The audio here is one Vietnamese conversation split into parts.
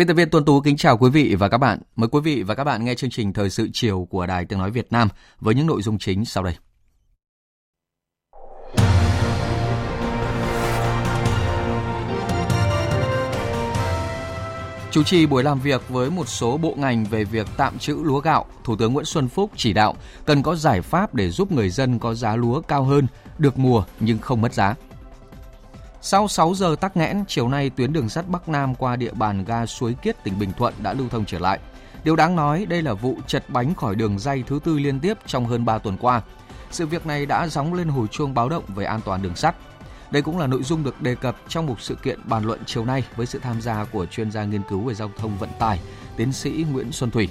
Biên tập viên Tuấn Tú kính chào quý vị và các bạn. Mời quý vị và các bạn nghe chương trình Thời sự chiều của Đài Tiếng Nói Việt Nam với những nội dung chính sau đây. Chủ trì buổi làm việc với một số bộ ngành về việc tạm trữ lúa gạo, Thủ tướng Nguyễn Xuân Phúc chỉ đạo cần có giải pháp để giúp người dân có giá lúa cao hơn, được mùa nhưng không mất giá. Sau 6 giờ tắc nghẽn, chiều nay tuyến đường sắt Bắc Nam qua địa bàn ga Suối Kiết tỉnh Bình Thuận đã lưu thông trở lại. Điều đáng nói đây là vụ chật bánh khỏi đường dây thứ tư liên tiếp trong hơn 3 tuần qua. Sự việc này đã gióng lên hồi chuông báo động về an toàn đường sắt. Đây cũng là nội dung được đề cập trong một sự kiện bàn luận chiều nay với sự tham gia của chuyên gia nghiên cứu về giao thông vận tải, tiến sĩ Nguyễn Xuân Thủy.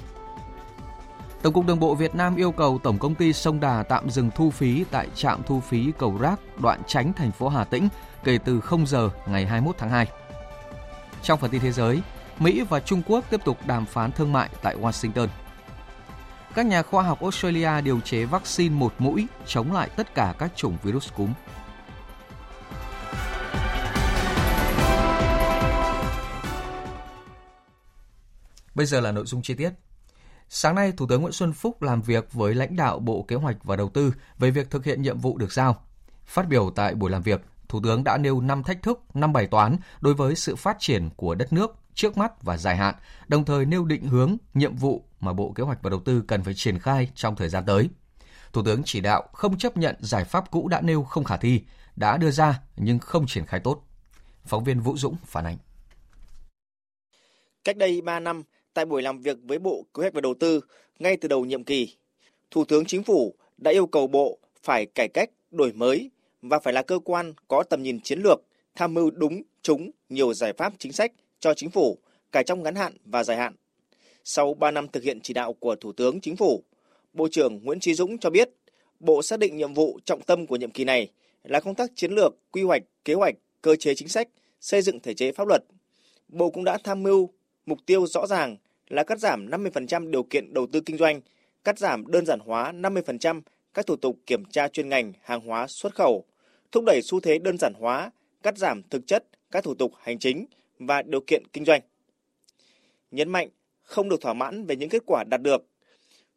Tổng cục Đường bộ Việt Nam yêu cầu Tổng công ty Sông Đà tạm dừng thu phí tại trạm thu phí cầu Rác, đoạn tránh thành phố Hà Tĩnh kể từ 0 giờ ngày 21 tháng 2. Trong phần tin thế giới, Mỹ và Trung Quốc tiếp tục đàm phán thương mại tại Washington. Các nhà khoa học Australia điều chế vaccine một mũi chống lại tất cả các chủng virus cúm. Bây giờ là nội dung chi tiết. Sáng nay, Thủ tướng Nguyễn Xuân Phúc làm việc với lãnh đạo Bộ Kế hoạch và Đầu tư về việc thực hiện nhiệm vụ được giao. Phát biểu tại buổi làm việc, Thủ tướng đã nêu 5 thách thức, 5 bài toán đối với sự phát triển của đất nước trước mắt và dài hạn, đồng thời nêu định hướng, nhiệm vụ mà Bộ Kế hoạch và Đầu tư cần phải triển khai trong thời gian tới. Thủ tướng chỉ đạo không chấp nhận giải pháp cũ đã nêu không khả thi, đã đưa ra nhưng không triển khai tốt. Phóng viên Vũ Dũng phản ánh. Cách đây 3 năm, tại buổi làm việc với Bộ Kế hoạch và Đầu tư ngay từ đầu nhiệm kỳ, Thủ tướng Chính phủ đã yêu cầu Bộ phải cải cách, đổi mới và phải là cơ quan có tầm nhìn chiến lược, tham mưu đúng, trúng nhiều giải pháp chính sách cho chính phủ cả trong ngắn hạn và dài hạn. Sau 3 năm thực hiện chỉ đạo của Thủ tướng Chính phủ, Bộ trưởng Nguyễn Trí Dũng cho biết, Bộ xác định nhiệm vụ trọng tâm của nhiệm kỳ này là công tác chiến lược, quy hoạch, kế hoạch, cơ chế chính sách, xây dựng thể chế pháp luật. Bộ cũng đã tham mưu mục tiêu rõ ràng là cắt giảm 50% điều kiện đầu tư kinh doanh, cắt giảm đơn giản hóa 50% các thủ tục kiểm tra chuyên ngành hàng hóa xuất khẩu, thúc đẩy xu thế đơn giản hóa, cắt giảm thực chất các thủ tục hành chính và điều kiện kinh doanh. Nhấn mạnh không được thỏa mãn về những kết quả đạt được.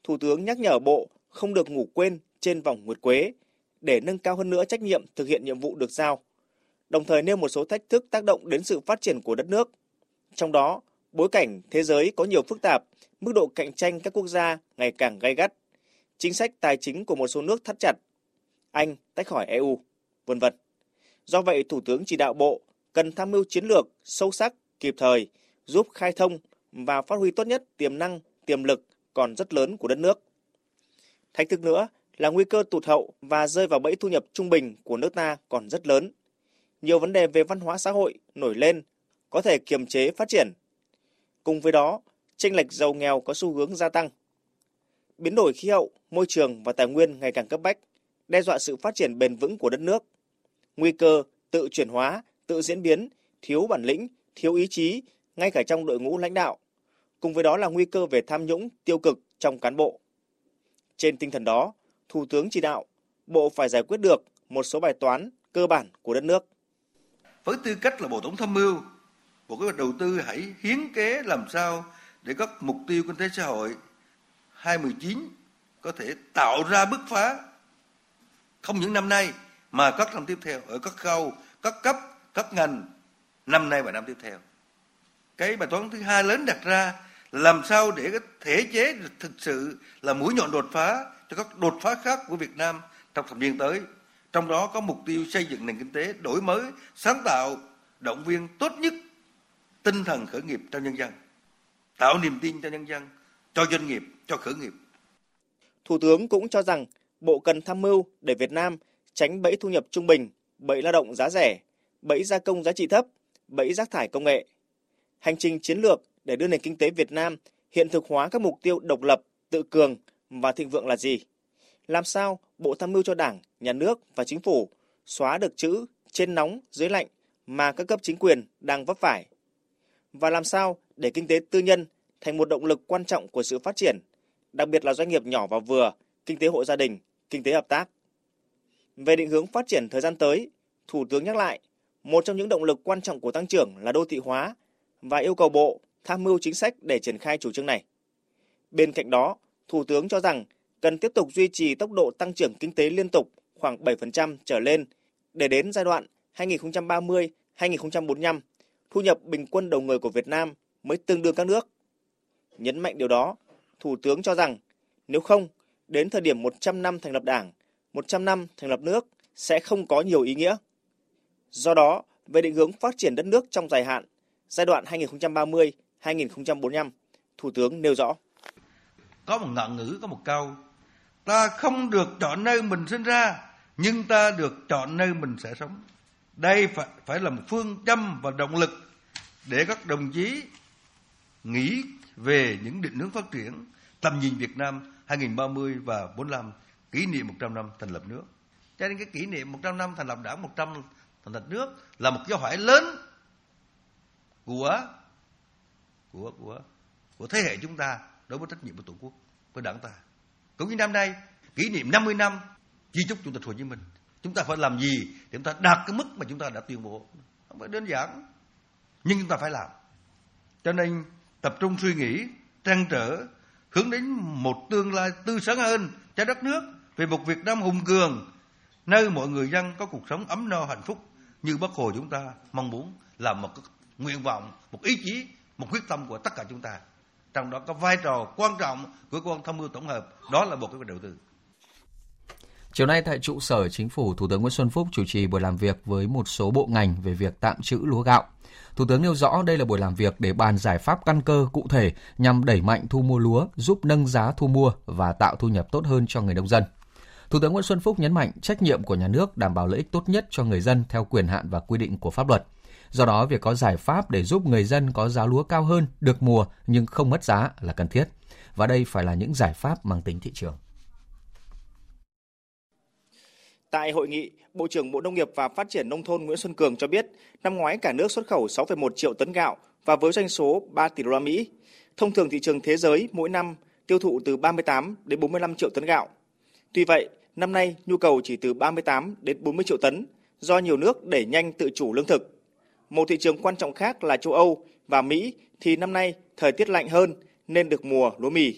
Thủ tướng nhắc nhở Bộ không được ngủ quên trên vòng nguyệt quế để nâng cao hơn nữa trách nhiệm thực hiện nhiệm vụ được giao. Đồng thời nêu một số thách thức tác động đến sự phát triển của đất nước. Trong đó, bối cảnh thế giới có nhiều phức tạp, mức độ cạnh tranh các quốc gia ngày càng gay gắt, chính sách tài chính của một số nước thắt chặt, Anh tách khỏi EU, vân vân. Do vậy, Thủ tướng chỉ đạo Bộ cần tham mưu chiến lược sâu sắc, kịp thời, giúp khai thông và phát huy tốt nhất tiềm năng, tiềm lực còn rất lớn của đất nước. Thách thức nữa là nguy cơ tụt hậu và rơi vào bẫy thu nhập trung bình của nước ta còn rất lớn. Nhiều vấn đề về văn hóa xã hội nổi lên có thể kiềm chế phát triển. Cùng với đó, chênh lệch giàu nghèo có xu hướng gia tăng. Biến đổi khí hậu, môi trường và tài nguyên ngày càng cấp bách, đe dọa sự phát triển bền vững của đất nước. Nguy cơ tự chuyển hóa, tự diễn biến, thiếu bản lĩnh, thiếu ý chí ngay cả trong đội ngũ lãnh đạo. Cùng với đó là nguy cơ về tham nhũng, tiêu cực trong cán bộ. Trên tinh thần đó, Thủ tướng chỉ đạo Bộ phải giải quyết được một số bài toán cơ bản của đất nước. Với tư cách là Bộ Tổng tham mưu, Bộ Kế hoạch Đầu tư hãy hiến kế làm sao để các mục tiêu kinh tế xã hội 2019 có thể tạo ra bứt phá không những năm nay mà các năm tiếp theo ở các khâu, các cấp, các ngành năm nay và năm tiếp theo. Cái bài toán thứ hai lớn đặt ra là làm sao để cái thể chế thực sự là mũi nhọn đột phá cho các đột phá khác của Việt Nam trong thập niên tới. Trong đó có mục tiêu xây dựng nền kinh tế đổi mới, sáng tạo, động viên tốt nhất tinh thần khởi nghiệp trong nhân dân, tạo niềm tin cho nhân dân, cho doanh nghiệp, cho khởi nghiệp. Thủ tướng cũng cho rằng Bộ cần tham mưu để Việt Nam tránh bẫy thu nhập trung bình, bẫy lao động giá rẻ, bẫy gia công giá trị thấp, bẫy rác thải công nghệ. Hành trình chiến lược để đưa nền kinh tế Việt Nam hiện thực hóa các mục tiêu độc lập, tự cường và thịnh vượng là gì? Làm sao Bộ tham mưu cho Đảng, Nhà nước và Chính phủ xóa được chữ trên nóng dưới lạnh mà các cấp chính quyền đang vấp phải? Và làm sao để kinh tế tư nhân thành một động lực quan trọng của sự phát triển, đặc biệt là doanh nghiệp nhỏ và vừa, kinh tế hộ gia đình, kinh tế hợp tác? Về định hướng phát triển thời gian tới, Thủ tướng nhắc lại, một trong những động lực quan trọng của tăng trưởng là đô thị hóa và yêu cầu Bộ tham mưu chính sách để triển khai chủ trương này. Bên cạnh đó, Thủ tướng cho rằng cần tiếp tục duy trì tốc độ tăng trưởng kinh tế liên tục khoảng 7% trở lên để đến giai đoạn 2030-2045, thu nhập bình quân đầu người của Việt Nam mới tương đương các nước. Nhấn mạnh điều đó, Thủ tướng cho rằng nếu không, đến thời điểm 100 năm thành lập Đảng, 100 năm thành lập nước sẽ không có nhiều ý nghĩa. Do đó, về định hướng phát triển đất nước trong dài hạn, giai đoạn 2030-2045, Thủ tướng nêu rõ. Có một ngạn ngữ, có một câu, ta không được chọn nơi mình sinh ra, nhưng ta được chọn nơi mình sẽ sống. Đây phải, phải là một phương châm và động lực để các đồng chí nghĩ về những định hướng phát triển tầm nhìn Việt Nam 2030 và 45 kỷ niệm 100 năm thành lập nước. Cho nên cái kỷ niệm 100 năm thành lập đảng 100 thành lập nước là một dấu hỏi lớn của của của của thế hệ chúng ta đối với trách nhiệm của tổ quốc với đảng ta. Cũng như năm nay kỷ niệm 50 năm di chúc chủ tịch Hồ Chí Minh, chúng ta phải làm gì để chúng ta đạt cái mức mà chúng ta đã tuyên bố? Không phải đơn giản, nhưng chúng ta phải làm. Cho nên tập trung suy nghĩ, trăn trở, hướng đến một tương lai tươi sáng hơn cho đất nước về một Việt Nam hùng cường, nơi mọi người dân có cuộc sống ấm no hạnh phúc như Bác Hồ chúng ta mong muốn là một nguyện vọng, một ý chí, một quyết tâm của tất cả chúng ta. Trong đó có vai trò quan trọng của quan tham mưu tổng hợp, đó là một cái Đầu tư. Chiều nay tại trụ sở Chính phủ, Thủ tướng Nguyễn Xuân Phúc chủ trì buổi làm việc với một số bộ ngành về việc tạm trữ lúa gạo. Thủ tướng nêu rõ đây là buổi làm việc để bàn giải pháp căn cơ cụ thể nhằm đẩy mạnh thu mua lúa, giúp nâng giá thu mua và tạo thu nhập tốt hơn cho người nông dân. Thủ tướng Nguyễn Xuân Phúc nhấn mạnh trách nhiệm của nhà nước đảm bảo lợi ích tốt nhất cho người dân theo quyền hạn và quy định của pháp luật. Do đó, việc có giải pháp để giúp người dân có giá lúa cao hơn, được mùa nhưng không mất giá là cần thiết. Và đây phải là những giải pháp mang tính thị trường. Tại hội nghị, Bộ trưởng Bộ Nông nghiệp và Phát triển Nông thôn Nguyễn Xuân Cường cho biết, năm ngoái cả nước xuất khẩu 6,1 triệu tấn gạo và với doanh số 3 tỷ đô la Mỹ. Thông thường thị trường thế giới mỗi năm tiêu thụ từ 38 đến 45 triệu tấn gạo. Tuy vậy, năm nay nhu cầu chỉ từ 38 đến 40 triệu tấn do nhiều nước đẩy nhanh tự chủ lương thực. Một thị trường quan trọng khác là châu Âu và Mỹ thì năm nay thời tiết lạnh hơn nên được mùa lúa mì.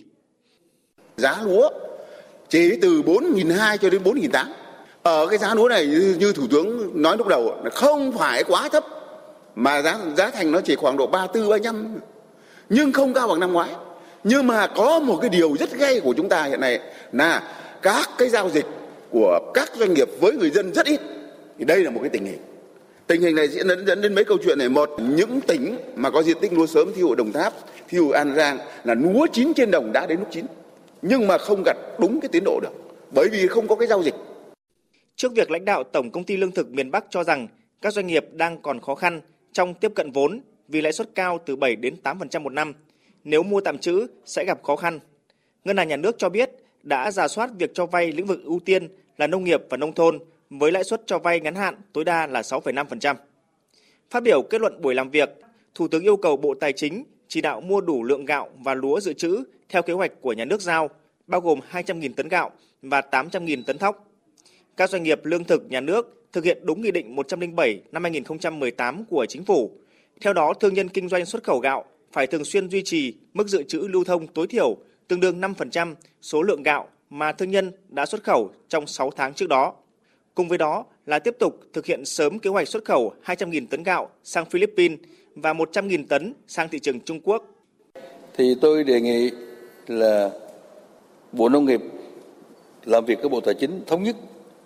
Giá lúa chỉ từ 4.200 cho đến 4.800 ở cái giá lúa này như, như thủ tướng nói lúc đầu là không phải quá thấp mà giá giá thành nó chỉ khoảng độ 34 35 nhưng không cao bằng năm ngoái. Nhưng mà có một cái điều rất gay của chúng ta hiện nay là các cái giao dịch của các doanh nghiệp với người dân rất ít. Thì đây là một cái tình hình. Tình hình này sẽ dẫn, dẫn đến mấy câu chuyện này. Một, những tỉnh mà có diện tích lúa sớm thí Đồng Tháp, thí An Giang là lúa chín trên đồng đã đến lúc chín. Nhưng mà không gặt đúng cái tiến độ được. Bởi vì không có cái giao dịch Trước việc lãnh đạo Tổng công ty Lương thực miền Bắc cho rằng các doanh nghiệp đang còn khó khăn trong tiếp cận vốn vì lãi suất cao từ 7 đến 8% một năm, nếu mua tạm trữ sẽ gặp khó khăn. Ngân hàng Nhà nước cho biết đã giả soát việc cho vay lĩnh vực ưu tiên là nông nghiệp và nông thôn với lãi suất cho vay ngắn hạn tối đa là 6,5%. Phát biểu kết luận buổi làm việc, Thủ tướng yêu cầu Bộ Tài chính chỉ đạo mua đủ lượng gạo và lúa dự trữ theo kế hoạch của nhà nước giao, bao gồm 200.000 tấn gạo và 800.000 tấn thóc các doanh nghiệp lương thực nhà nước thực hiện đúng Nghị định 107 năm 2018 của Chính phủ. Theo đó, thương nhân kinh doanh xuất khẩu gạo phải thường xuyên duy trì mức dự trữ lưu thông tối thiểu tương đương 5% số lượng gạo mà thương nhân đã xuất khẩu trong 6 tháng trước đó. Cùng với đó là tiếp tục thực hiện sớm kế hoạch xuất khẩu 200.000 tấn gạo sang Philippines và 100.000 tấn sang thị trường Trung Quốc. Thì tôi đề nghị là Bộ Nông nghiệp làm việc với Bộ Tài chính thống nhất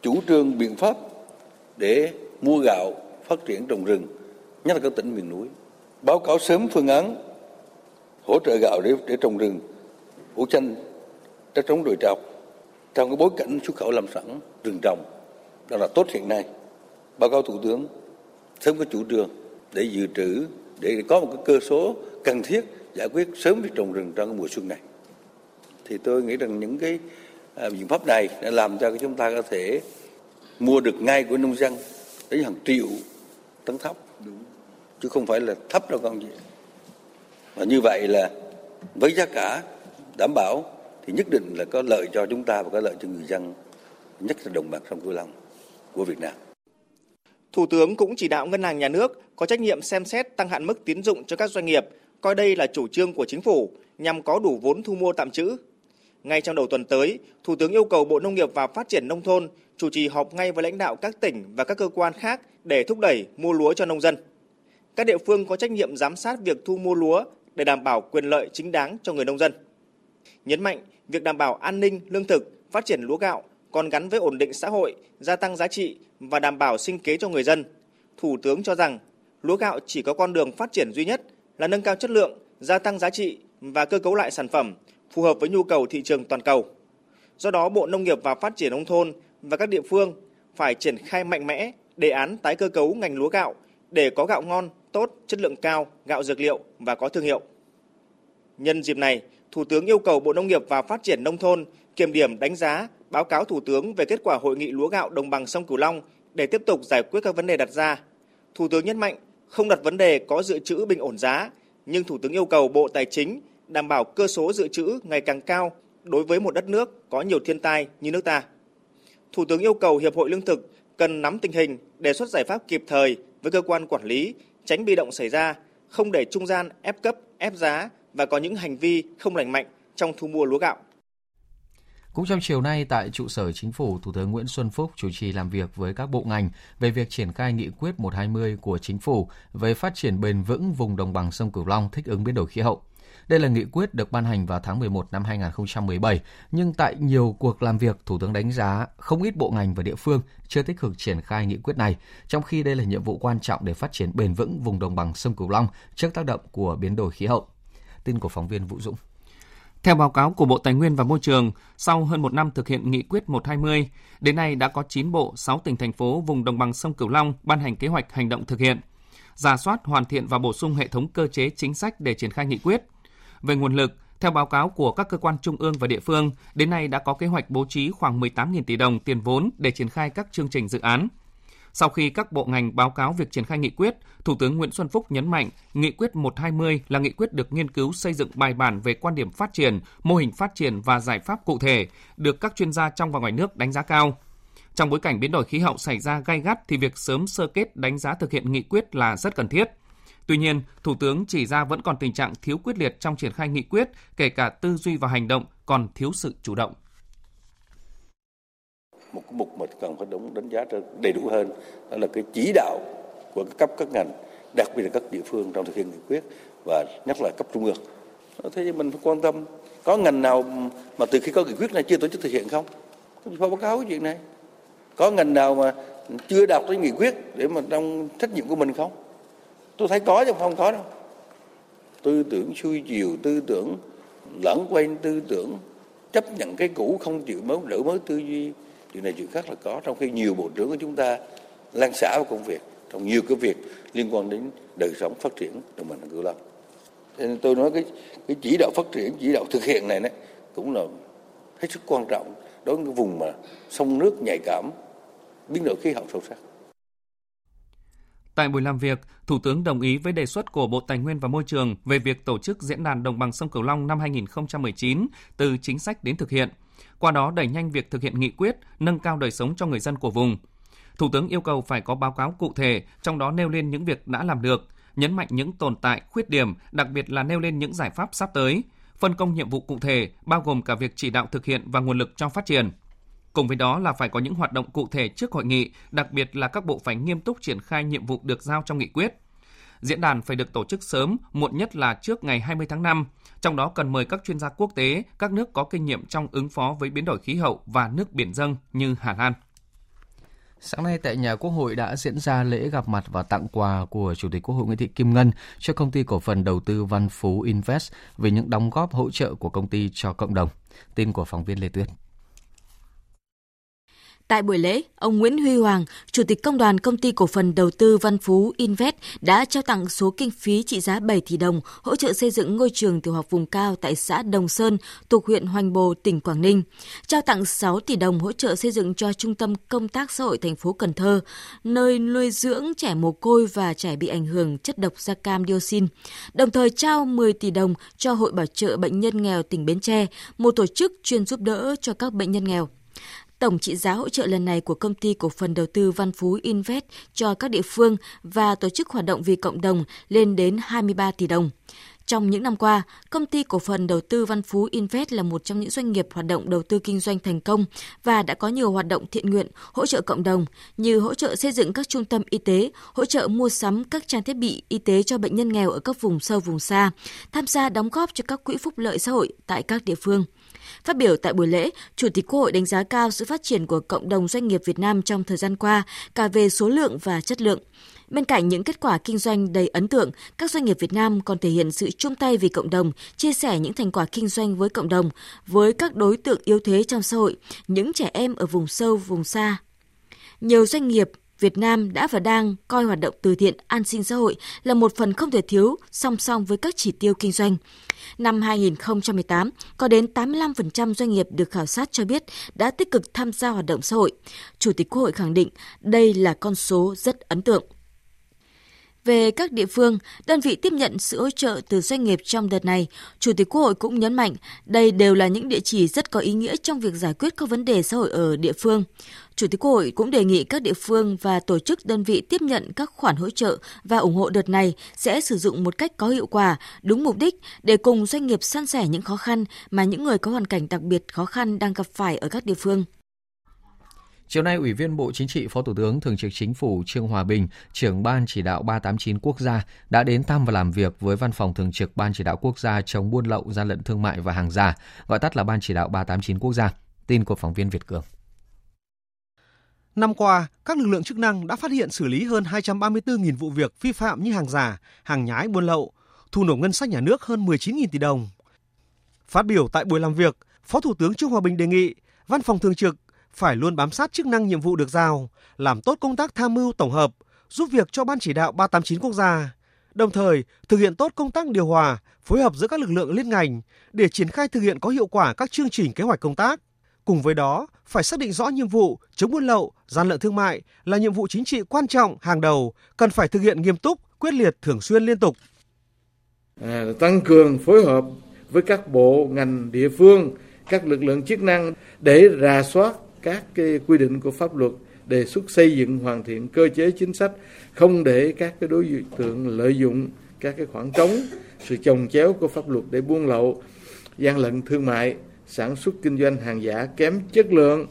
chủ trương biện pháp để mua gạo phát triển trồng rừng nhất là các tỉnh miền núi. Báo cáo sớm phương án hỗ trợ gạo để, để trồng rừng, hữu chanh, đất trống đồi trọc trong cái bối cảnh xuất khẩu lâm sản rừng trồng đó là tốt hiện nay. Báo cáo Thủ tướng sớm có chủ trương để dự trữ để có một cái cơ số cần thiết giải quyết sớm việc trồng rừng trong cái mùa xuân này thì tôi nghĩ rằng những cái biện pháp này đã làm cho chúng ta có thể mua được ngay của nông dân đến hàng triệu tấn thóc chứ không phải là thấp đâu con gì và như vậy là với giá cả đảm bảo thì nhất định là có lợi cho chúng ta và có lợi cho người dân nhất là đồng bằng sông Cửu Long của Việt Nam. Thủ tướng cũng chỉ đạo Ngân hàng Nhà nước có trách nhiệm xem xét tăng hạn mức tín dụng cho các doanh nghiệp, coi đây là chủ trương của chính phủ nhằm có đủ vốn thu mua tạm trữ. Ngay trong đầu tuần tới, Thủ tướng yêu cầu Bộ Nông nghiệp và Phát triển Nông thôn chủ trì họp ngay với lãnh đạo các tỉnh và các cơ quan khác để thúc đẩy mua lúa cho nông dân. Các địa phương có trách nhiệm giám sát việc thu mua lúa để đảm bảo quyền lợi chính đáng cho người nông dân. Nhấn mạnh việc đảm bảo an ninh lương thực, phát triển lúa gạo còn gắn với ổn định xã hội, gia tăng giá trị và đảm bảo sinh kế cho người dân. Thủ tướng cho rằng lúa gạo chỉ có con đường phát triển duy nhất là nâng cao chất lượng, gia tăng giá trị và cơ cấu lại sản phẩm phù hợp với nhu cầu thị trường toàn cầu. Do đó, Bộ Nông nghiệp và Phát triển nông thôn và các địa phương phải triển khai mạnh mẽ đề án tái cơ cấu ngành lúa gạo để có gạo ngon, tốt, chất lượng cao, gạo dược liệu và có thương hiệu. Nhân dịp này, Thủ tướng yêu cầu Bộ Nông nghiệp và Phát triển nông thôn kiểm điểm đánh giá, báo cáo Thủ tướng về kết quả hội nghị lúa gạo đồng bằng sông Cửu Long để tiếp tục giải quyết các vấn đề đặt ra. Thủ tướng nhấn mạnh không đặt vấn đề có dự trữ bình ổn giá, nhưng Thủ tướng yêu cầu Bộ Tài chính đảm bảo cơ số dự trữ ngày càng cao đối với một đất nước có nhiều thiên tai như nước ta. Thủ tướng yêu cầu Hiệp hội Lương thực cần nắm tình hình, đề xuất giải pháp kịp thời với cơ quan quản lý, tránh bị động xảy ra, không để trung gian ép cấp, ép giá và có những hành vi không lành mạnh trong thu mua lúa gạo. Cũng trong chiều nay tại trụ sở chính phủ, Thủ tướng Nguyễn Xuân Phúc chủ trì làm việc với các bộ ngành về việc triển khai nghị quyết 120 của chính phủ về phát triển bền vững vùng đồng bằng sông Cửu Long thích ứng biến đổi khí hậu. Đây là nghị quyết được ban hành vào tháng 11 năm 2017, nhưng tại nhiều cuộc làm việc, Thủ tướng đánh giá không ít bộ ngành và địa phương chưa tích cực triển khai nghị quyết này, trong khi đây là nhiệm vụ quan trọng để phát triển bền vững vùng đồng bằng sông Cửu Long trước tác động của biến đổi khí hậu. Tin của phóng viên Vũ Dũng. Theo báo cáo của Bộ Tài nguyên và Môi trường, sau hơn một năm thực hiện nghị quyết 120, đến nay đã có 9 bộ, 6 tỉnh thành phố vùng đồng bằng sông Cửu Long ban hành kế hoạch hành động thực hiện, giả soát, hoàn thiện và bổ sung hệ thống cơ chế chính sách để triển khai nghị quyết. Về nguồn lực, theo báo cáo của các cơ quan trung ương và địa phương, đến nay đã có kế hoạch bố trí khoảng 18.000 tỷ đồng tiền vốn để triển khai các chương trình dự án. Sau khi các bộ ngành báo cáo việc triển khai nghị quyết, Thủ tướng Nguyễn Xuân Phúc nhấn mạnh nghị quyết 120 là nghị quyết được nghiên cứu xây dựng bài bản về quan điểm phát triển, mô hình phát triển và giải pháp cụ thể, được các chuyên gia trong và ngoài nước đánh giá cao. Trong bối cảnh biến đổi khí hậu xảy ra gai gắt thì việc sớm sơ kết đánh giá thực hiện nghị quyết là rất cần thiết. Tuy nhiên, Thủ tướng chỉ ra vẫn còn tình trạng thiếu quyết liệt trong triển khai nghị quyết, kể cả tư duy và hành động còn thiếu sự chủ động. Một cái mục mà cần phải đúng đánh giá đầy đủ hơn đó là cái chỉ đạo của các cấp các ngành đặc biệt là các địa phương trong thực hiện nghị quyết và nhất là cấp trung ương. Thế thì mình phải quan tâm có ngành nào mà từ khi có nghị quyết này chưa tổ chức thực hiện không? Phải báo cáo cái chuyện này. Có ngành nào mà chưa đạt tới nghị quyết để mà trong trách nhiệm của mình không? Tôi thấy có chứ, không có đâu. Tư tưởng xuôi chiều tư tưởng lẫn quên tư tưởng, chấp nhận cái cũ không chịu mới đổi mới tư duy. Chuyện này chuyện khác là có. Trong khi nhiều bộ trưởng của chúng ta lan xả vào công việc, trong nhiều cái việc liên quan đến đời sống phát triển đồng bằng sông cửu long. Nên tôi nói cái cái chỉ đạo phát triển, chỉ đạo thực hiện này đấy cũng là hết sức quan trọng đối với cái vùng mà sông nước nhạy cảm, biến đổi khí hậu sâu sắc. Tại buổi làm việc, Thủ tướng đồng ý với đề xuất của Bộ Tài nguyên và Môi trường về việc tổ chức diễn đàn đồng bằng sông Cửu Long năm 2019 từ chính sách đến thực hiện – qua đó đẩy nhanh việc thực hiện nghị quyết, nâng cao đời sống cho người dân của vùng. Thủ tướng yêu cầu phải có báo cáo cụ thể, trong đó nêu lên những việc đã làm được, nhấn mạnh những tồn tại, khuyết điểm, đặc biệt là nêu lên những giải pháp sắp tới, phân công nhiệm vụ cụ thể, bao gồm cả việc chỉ đạo thực hiện và nguồn lực cho phát triển. Cùng với đó là phải có những hoạt động cụ thể trước hội nghị, đặc biệt là các bộ phải nghiêm túc triển khai nhiệm vụ được giao trong nghị quyết. Diễn đàn phải được tổ chức sớm, muộn nhất là trước ngày 20 tháng 5, trong đó cần mời các chuyên gia quốc tế, các nước có kinh nghiệm trong ứng phó với biến đổi khí hậu và nước biển dâng như Hà Lan. Sáng nay tại nhà Quốc hội đã diễn ra lễ gặp mặt và tặng quà của Chủ tịch Quốc hội Nguyễn Thị Kim Ngân cho công ty cổ phần đầu tư Văn Phú Invest về những đóng góp hỗ trợ của công ty cho cộng đồng. Tin của phóng viên Lê Tuyết. Tại buổi lễ, ông Nguyễn Huy Hoàng, Chủ tịch Công đoàn Công ty Cổ phần Đầu tư Văn Phú Invest đã trao tặng số kinh phí trị giá 7 tỷ đồng hỗ trợ xây dựng ngôi trường tiểu học vùng cao tại xã Đồng Sơn, thuộc huyện Hoành Bồ, tỉnh Quảng Ninh. Trao tặng 6 tỷ đồng hỗ trợ xây dựng cho Trung tâm Công tác Xã hội thành phố Cần Thơ, nơi nuôi dưỡng trẻ mồ côi và trẻ bị ảnh hưởng chất độc da cam dioxin. Đồng thời trao 10 tỷ đồng cho Hội Bảo trợ Bệnh nhân nghèo tỉnh Bến Tre, một tổ chức chuyên giúp đỡ cho các bệnh nhân nghèo. Tổng trị giá hỗ trợ lần này của công ty cổ phần đầu tư Văn Phú Invest cho các địa phương và tổ chức hoạt động vì cộng đồng lên đến 23 tỷ đồng. Trong những năm qua, công ty cổ phần đầu tư Văn Phú Invest là một trong những doanh nghiệp hoạt động đầu tư kinh doanh thành công và đã có nhiều hoạt động thiện nguyện hỗ trợ cộng đồng như hỗ trợ xây dựng các trung tâm y tế, hỗ trợ mua sắm các trang thiết bị y tế cho bệnh nhân nghèo ở các vùng sâu vùng xa, tham gia đóng góp cho các quỹ phúc lợi xã hội tại các địa phương. Phát biểu tại buổi lễ, Chủ tịch Quốc hội đánh giá cao sự phát triển của cộng đồng doanh nghiệp Việt Nam trong thời gian qua, cả về số lượng và chất lượng. Bên cạnh những kết quả kinh doanh đầy ấn tượng, các doanh nghiệp Việt Nam còn thể hiện sự chung tay vì cộng đồng, chia sẻ những thành quả kinh doanh với cộng đồng, với các đối tượng yếu thế trong xã hội, những trẻ em ở vùng sâu, vùng xa. Nhiều doanh nghiệp Việt Nam đã và đang coi hoạt động từ thiện an sinh xã hội là một phần không thể thiếu song song với các chỉ tiêu kinh doanh. Năm 2018, có đến 85% doanh nghiệp được khảo sát cho biết đã tích cực tham gia hoạt động xã hội. Chủ tịch Quốc hội khẳng định đây là con số rất ấn tượng. Về các địa phương, đơn vị tiếp nhận sự hỗ trợ từ doanh nghiệp trong đợt này, Chủ tịch Quốc hội cũng nhấn mạnh đây đều là những địa chỉ rất có ý nghĩa trong việc giải quyết các vấn đề xã hội ở địa phương. Chủ tịch Quốc hội cũng đề nghị các địa phương và tổ chức đơn vị tiếp nhận các khoản hỗ trợ và ủng hộ đợt này sẽ sử dụng một cách có hiệu quả, đúng mục đích để cùng doanh nghiệp san sẻ những khó khăn mà những người có hoàn cảnh đặc biệt khó khăn đang gặp phải ở các địa phương. Chiều nay, Ủy viên Bộ Chính trị Phó Thủ tướng Thường trực Chính phủ Trương Hòa Bình, trưởng Ban chỉ đạo 389 quốc gia đã đến thăm và làm việc với Văn phòng Thường trực Ban chỉ đạo quốc gia chống buôn lậu, gian lận thương mại và hàng giả, gọi tắt là Ban chỉ đạo 389 quốc gia. Tin của phóng viên Việt Cường. Năm qua, các lực lượng chức năng đã phát hiện xử lý hơn 234.000 vụ việc vi phạm như hàng giả, hàng nhái buôn lậu, thu nộp ngân sách nhà nước hơn 19.000 tỷ đồng. Phát biểu tại buổi làm việc, Phó Thủ tướng Trương Hòa Bình đề nghị Văn phòng Thường trực phải luôn bám sát chức năng nhiệm vụ được giao, làm tốt công tác tham mưu tổng hợp, giúp việc cho Ban chỉ đạo 389 quốc gia, đồng thời thực hiện tốt công tác điều hòa, phối hợp giữa các lực lượng liên ngành để triển khai thực hiện có hiệu quả các chương trình kế hoạch công tác. Cùng với đó, phải xác định rõ nhiệm vụ chống buôn lậu, gian lận thương mại là nhiệm vụ chính trị quan trọng hàng đầu, cần phải thực hiện nghiêm túc, quyết liệt, thường xuyên liên tục. À, tăng cường phối hợp với các bộ ngành địa phương, các lực lượng chức năng để rà soát các cái quy định của pháp luật đề xuất xây dựng hoàn thiện cơ chế chính sách, không để các cái đối tượng lợi dụng các cái khoảng trống, sự chồng chéo của pháp luật để buôn lậu, gian lận thương mại, sản xuất kinh doanh hàng giả kém chất lượng,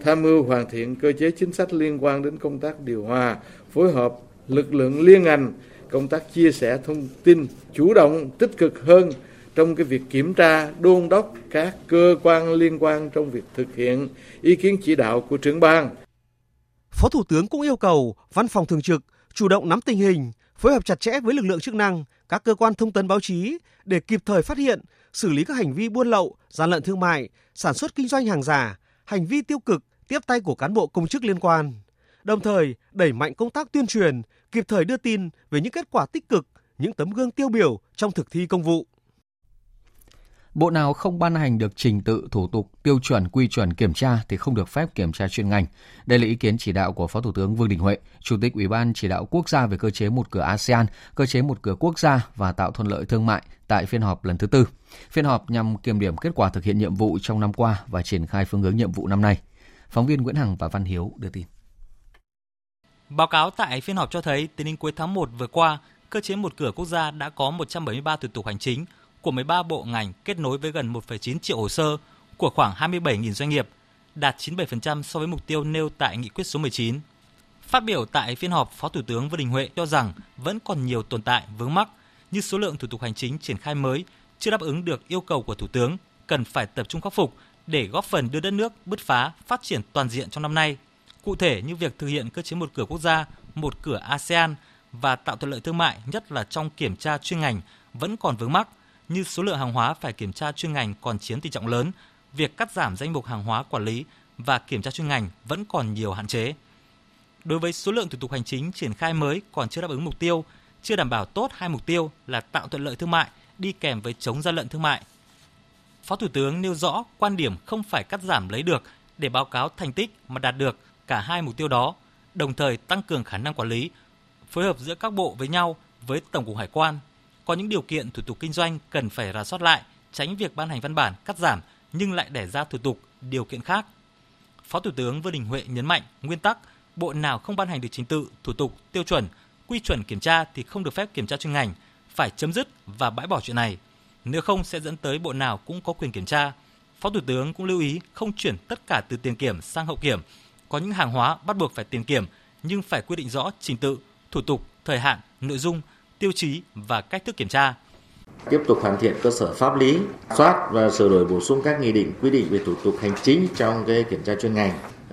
tham mưu hoàn thiện cơ chế chính sách liên quan đến công tác điều hòa, phối hợp lực lượng liên ngành, công tác chia sẻ thông tin chủ động, tích cực hơn trong cái việc kiểm tra, đôn đốc các cơ quan liên quan trong việc thực hiện ý kiến chỉ đạo của trưởng ban. Phó Thủ tướng cũng yêu cầu Văn phòng Thường trực chủ động nắm tình hình, phối hợp chặt chẽ với lực lượng chức năng, các cơ quan thông tấn báo chí để kịp thời phát hiện, xử lý các hành vi buôn lậu, gian lận thương mại, sản xuất kinh doanh hàng giả, hành vi tiêu cực, tiếp tay của cán bộ công chức liên quan. Đồng thời, đẩy mạnh công tác tuyên truyền, kịp thời đưa tin về những kết quả tích cực, những tấm gương tiêu biểu trong thực thi công vụ. Bộ nào không ban hành được trình tự, thủ tục, tiêu chuẩn, quy chuẩn kiểm tra thì không được phép kiểm tra chuyên ngành. Đây là ý kiến chỉ đạo của Phó Thủ tướng Vương Đình Huệ, Chủ tịch Ủy ban chỉ đạo quốc gia về cơ chế một cửa ASEAN, cơ chế một cửa quốc gia và tạo thuận lợi thương mại tại phiên họp lần thứ tư. Phiên họp nhằm kiểm điểm kết quả thực hiện nhiệm vụ trong năm qua và triển khai phương hướng nhiệm vụ năm nay. Phóng viên Nguyễn Hằng và Văn Hiếu đưa tin. Báo cáo tại phiên họp cho thấy, tính đến cuối tháng 1 vừa qua, cơ chế một cửa quốc gia đã có 173 thủ tục hành chính, của 13 bộ ngành kết nối với gần 1,9 triệu hồ sơ của khoảng 27.000 doanh nghiệp, đạt 97% so với mục tiêu nêu tại nghị quyết số 19. Phát biểu tại phiên họp, Phó Thủ tướng Vương Đình Huệ cho rằng vẫn còn nhiều tồn tại vướng mắc như số lượng thủ tục hành chính triển khai mới chưa đáp ứng được yêu cầu của Thủ tướng, cần phải tập trung khắc phục để góp phần đưa đất nước bứt phá phát triển toàn diện trong năm nay. Cụ thể như việc thực hiện cơ chế một cửa quốc gia, một cửa ASEAN và tạo thuận lợi thương mại, nhất là trong kiểm tra chuyên ngành vẫn còn vướng mắc như số lượng hàng hóa phải kiểm tra chuyên ngành còn chiếm tỷ trọng lớn, việc cắt giảm danh mục hàng hóa quản lý và kiểm tra chuyên ngành vẫn còn nhiều hạn chế. Đối với số lượng thủ tục hành chính triển khai mới còn chưa đáp ứng mục tiêu, chưa đảm bảo tốt hai mục tiêu là tạo thuận lợi thương mại đi kèm với chống gian lận thương mại. Phó Thủ tướng nêu rõ quan điểm không phải cắt giảm lấy được để báo cáo thành tích mà đạt được cả hai mục tiêu đó, đồng thời tăng cường khả năng quản lý, phối hợp giữa các bộ với nhau với Tổng cục Hải quan. Có những điều kiện thủ tục kinh doanh cần phải rà soát lại, tránh việc ban hành văn bản cắt giảm nhưng lại để ra thủ tục, điều kiện khác. Phó Thủ tướng Vương Đình Huệ nhấn mạnh nguyên tắc bộ nào không ban hành được trình tự, thủ tục, tiêu chuẩn, quy chuẩn kiểm tra thì không được phép kiểm tra chuyên ngành, phải chấm dứt và bãi bỏ chuyện này. Nếu không sẽ dẫn tới bộ nào cũng có quyền kiểm tra. Phó Thủ tướng cũng lưu ý không chuyển tất cả từ tiền kiểm sang hậu kiểm. Có những hàng hóa bắt buộc phải tiền kiểm nhưng phải quy định rõ trình tự, thủ tục, thời hạn, nội dung, tiêu chí và cách thức kiểm tra. Tiếp tục hoàn thiện cơ sở pháp lý, soát và sửa đổi bổ sung các nghị định quy định về thủ tục hành chính trong cái kiểm tra chuyên ngành.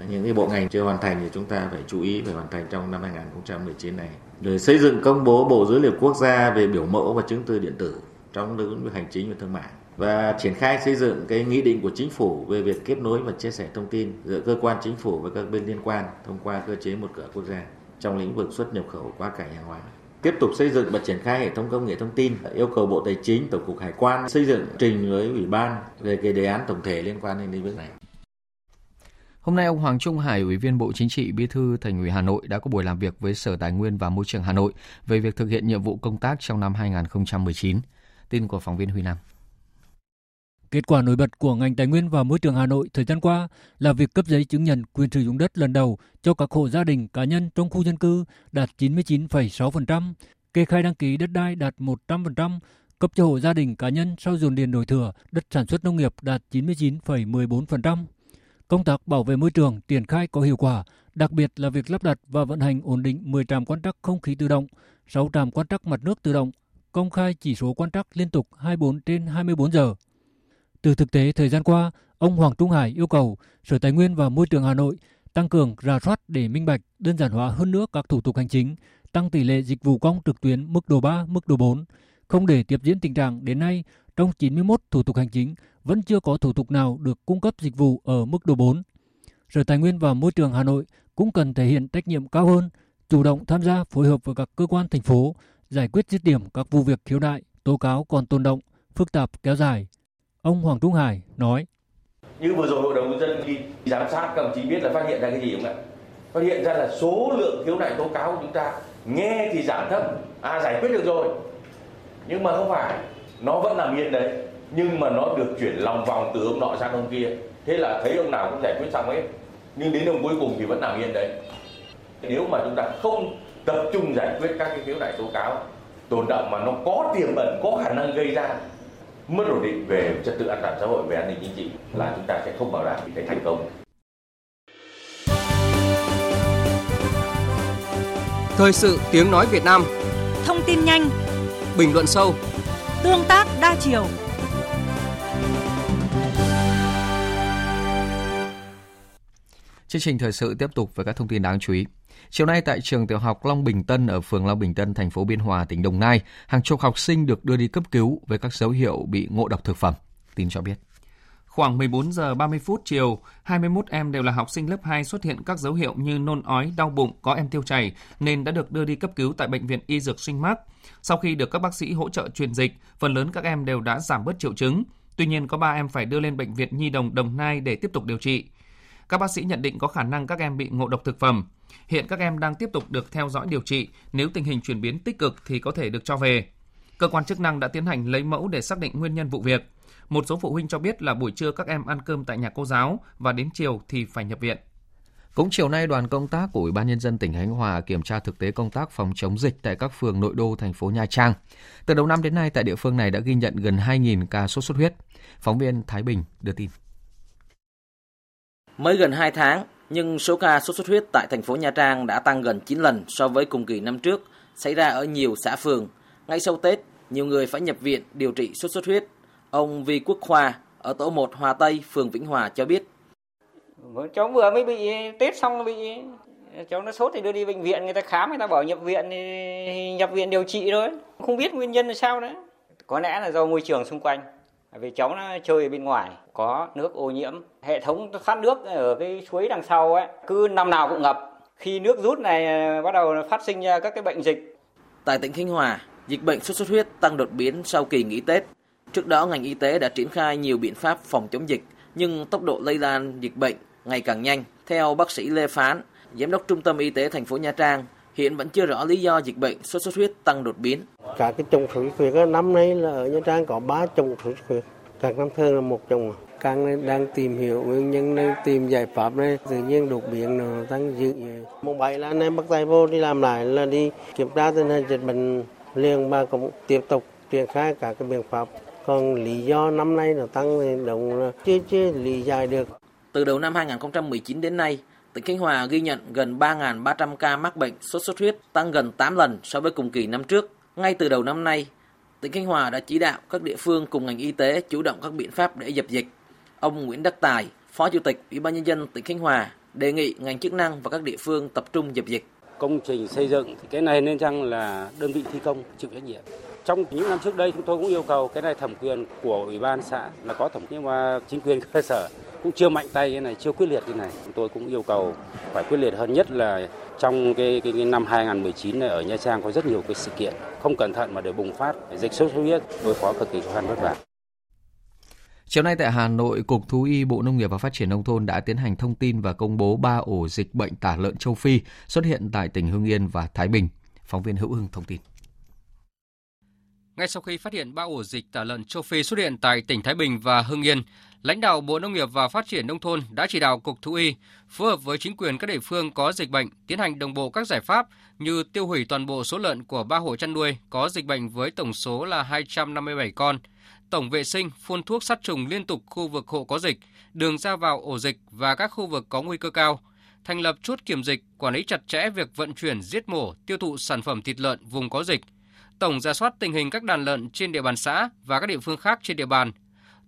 Những cái bộ ngành chưa hoàn thành thì chúng ta phải chú ý phải hoàn thành trong năm 2019 này. Rồi xây dựng công bố bộ dữ liệu quốc gia về biểu mẫu và chứng từ điện tử trong lĩnh vực hành chính và thương mại và triển khai xây dựng cái nghị định của chính phủ về việc kết nối và chia sẻ thông tin giữa cơ quan chính phủ với các bên liên quan thông qua cơ chế một cửa quốc gia trong lĩnh vực xuất nhập khẩu qua cảnh hàng hóa tiếp tục xây dựng và triển khai hệ thống công nghệ thông tin yêu cầu bộ tài chính tổng cục hải quan xây dựng trình với ủy ban về cái đề án tổng thể liên quan đến lĩnh vực này Hôm nay, ông Hoàng Trung Hải, Ủy viên Bộ Chính trị, Bí thư Thành ủy Hà Nội đã có buổi làm việc với Sở Tài nguyên và Môi trường Hà Nội về việc thực hiện nhiệm vụ công tác trong năm 2019. Tin của phóng viên Huy Nam. Kết quả nổi bật của ngành tài nguyên và môi trường Hà Nội thời gian qua là việc cấp giấy chứng nhận quyền sử dụng đất lần đầu cho các hộ gia đình cá nhân trong khu dân cư đạt 99,6%, kê khai đăng ký đất đai đạt 100%, cấp cho hộ gia đình cá nhân sau dồn điền đổi thừa đất sản xuất nông nghiệp đạt 99,14%. Công tác bảo vệ môi trường triển khai có hiệu quả, đặc biệt là việc lắp đặt và vận hành ổn định 10 trạm quan trắc không khí tự động, 6 trạm quan trắc mặt nước tự động, công khai chỉ số quan trắc liên tục 24 trên 24 giờ. Từ thực tế thời gian qua, ông Hoàng Trung Hải yêu cầu Sở Tài nguyên và Môi trường Hà Nội tăng cường rà soát để minh bạch, đơn giản hóa hơn nữa các thủ tục hành chính, tăng tỷ lệ dịch vụ công trực tuyến mức độ 3, mức độ 4, không để tiếp diễn tình trạng đến nay trong 91 thủ tục hành chính vẫn chưa có thủ tục nào được cung cấp dịch vụ ở mức độ 4. Sở Tài nguyên và Môi trường Hà Nội cũng cần thể hiện trách nhiệm cao hơn, chủ động tham gia phối hợp với các cơ quan thành phố, giải quyết dứt điểm các vụ việc khiếu nại, tố cáo còn tồn động, phức tạp kéo dài. Ông Hoàng Trung Hải nói: Như vừa rồi hội đồng nhân dân đi giám sát các đồng chí biết là phát hiện ra cái gì không ạ? Phát hiện ra là số lượng khiếu nại tố cáo của chúng ta nghe thì giảm thấp, à giải quyết được rồi. Nhưng mà không phải, nó vẫn nằm yên đấy. Nhưng mà nó được chuyển lòng vòng từ ông nọ sang ông kia. Thế là thấy ông nào cũng giải quyết xong hết. Nhưng đến ông cuối cùng thì vẫn nằm yên đấy. Nếu mà chúng ta không tập trung giải quyết các cái khiếu nại tố cáo tồn động mà nó có tiềm ẩn có khả năng gây ra mất ổn định về trật tự an toàn xã hội về an ninh chính trị là chúng ta sẽ không bảo đảm cái thành công. Thời sự tiếng nói Việt Nam. Thông tin nhanh. Bình luận sâu. Tương tác đa chiều. Chương trình thời sự tiếp tục với các thông tin đáng chú ý. Chiều nay tại trường tiểu học Long Bình Tân ở phường Long Bình Tân, thành phố Biên Hòa, tỉnh Đồng Nai, hàng chục học sinh được đưa đi cấp cứu với các dấu hiệu bị ngộ độc thực phẩm. Tin cho biết. Khoảng 14 giờ 30 phút chiều, 21 em đều là học sinh lớp 2 xuất hiện các dấu hiệu như nôn ói, đau bụng, có em tiêu chảy nên đã được đưa đi cấp cứu tại bệnh viện Y Dược Sinh Mác. Sau khi được các bác sĩ hỗ trợ truyền dịch, phần lớn các em đều đã giảm bớt triệu chứng. Tuy nhiên có 3 em phải đưa lên bệnh viện Nhi đồng Đồng Nai để tiếp tục điều trị. Các bác sĩ nhận định có khả năng các em bị ngộ độc thực phẩm. Hiện các em đang tiếp tục được theo dõi điều trị, nếu tình hình chuyển biến tích cực thì có thể được cho về. Cơ quan chức năng đã tiến hành lấy mẫu để xác định nguyên nhân vụ việc. Một số phụ huynh cho biết là buổi trưa các em ăn cơm tại nhà cô giáo và đến chiều thì phải nhập viện. Cũng chiều nay, đoàn công tác của Ủy ban nhân dân tỉnh Khánh Hòa kiểm tra thực tế công tác phòng chống dịch tại các phường nội đô thành phố Nha Trang. Từ đầu năm đến nay tại địa phương này đã ghi nhận gần 2.000 ca sốt xuất huyết. Phóng viên Thái Bình đưa tin. Mới gần 2 tháng, nhưng số ca sốt xuất huyết tại thành phố Nha Trang đã tăng gần 9 lần so với cùng kỳ năm trước, xảy ra ở nhiều xã phường. Ngay sau Tết, nhiều người phải nhập viện điều trị sốt xuất huyết. Ông Vi Quốc Khoa ở tổ 1 Hòa Tây, phường Vĩnh Hòa cho biết. Vâng, cháu vừa mới bị tết xong bị cháu nó sốt thì đưa đi bệnh viện người ta khám người ta bảo nhập viện thì nhập viện điều trị thôi không biết nguyên nhân là sao nữa có lẽ là do môi trường xung quanh vì cháu nó chơi ở bên ngoài, có nước ô nhiễm. Hệ thống thoát nước ở cái suối đằng sau ấy, cứ năm nào cũng ngập. Khi nước rút này ờ, bắt đầu phát sinh ra các cái bệnh dịch. Tại tỉnh Khánh Hòa, dịch bệnh sốt xuất huyết tăng đột biến sau kỳ nghỉ Tết. Trước đó, ngành y tế đã triển khai nhiều biện pháp phòng chống dịch, nhưng tốc độ lây lan dịch bệnh ngày càng nhanh, theo bác sĩ Lê Phán, giám đốc trung tâm y tế thành phố Nha Trang hiện vẫn chưa rõ lý do dịch bệnh sốt xuất huyết tăng đột biến. Cả cái chủng sốt xuất huyết năm nay là ở Nha Trang có 3 chủng sốt xuất huyết, các năm thường là một chủng. Càng đang tìm hiểu nguyên nhân đang tìm giải pháp này tự nhiên đột biến nó tăng dữ mùng bảy là anh em bắt tay vô đi làm lại là đi kiểm tra tình hình dịch bệnh liền mà cũng tiếp tục triển khai cả cái biện pháp còn lý do năm nay nó tăng thì đúng là chưa chưa lý giải được từ đầu năm 2019 đến nay tỉnh Khánh Hòa ghi nhận gần 3.300 ca mắc bệnh sốt xuất huyết, tăng gần 8 lần so với cùng kỳ năm trước. Ngay từ đầu năm nay, tỉnh Khánh Hòa đã chỉ đạo các địa phương cùng ngành y tế chủ động các biện pháp để dập dịch. Ông Nguyễn Đắc Tài, Phó Chủ tịch Ủy ban nhân dân tỉnh Khánh Hòa đề nghị ngành chức năng và các địa phương tập trung dập dịch. Công trình xây dựng thì cái này nên chăng là đơn vị thi công chịu trách nhiệm. Trong những năm trước đây chúng tôi cũng yêu cầu cái này thẩm quyền của ủy ban xã là có thẩm nhưng mà chính quyền cơ sở cũng chưa mạnh tay cái này, chưa quyết liệt cái này. Chúng tôi cũng yêu cầu phải quyết liệt hơn nhất là trong cái, cái, cái năm 2019 này ở Nha Trang có rất nhiều cái sự kiện không cẩn thận mà để bùng phát dịch sốt xuất huyết đối phó cực kỳ khó khăn vất vả. Chiều nay tại Hà Nội, Cục Thú y Bộ Nông nghiệp và Phát triển Nông thôn đã tiến hành thông tin và công bố 3 ổ dịch bệnh tả lợn châu Phi xuất hiện tại tỉnh Hưng Yên và Thái Bình. Phóng viên Hữu Hưng thông tin. Ngay sau khi phát hiện 3 ổ dịch tả lợn châu Phi xuất hiện tại tỉnh Thái Bình và Hưng Yên, lãnh đạo Bộ Nông nghiệp và Phát triển Nông thôn đã chỉ đạo Cục Thú y phối hợp với chính quyền các địa phương có dịch bệnh tiến hành đồng bộ các giải pháp như tiêu hủy toàn bộ số lợn của ba hộ chăn nuôi có dịch bệnh với tổng số là 257 con, tổng vệ sinh phun thuốc sát trùng liên tục khu vực hộ có dịch, đường ra vào ổ dịch và các khu vực có nguy cơ cao, thành lập chốt kiểm dịch, quản lý chặt chẽ việc vận chuyển, giết mổ, tiêu thụ sản phẩm thịt lợn vùng có dịch, tổng ra soát tình hình các đàn lợn trên địa bàn xã và các địa phương khác trên địa bàn,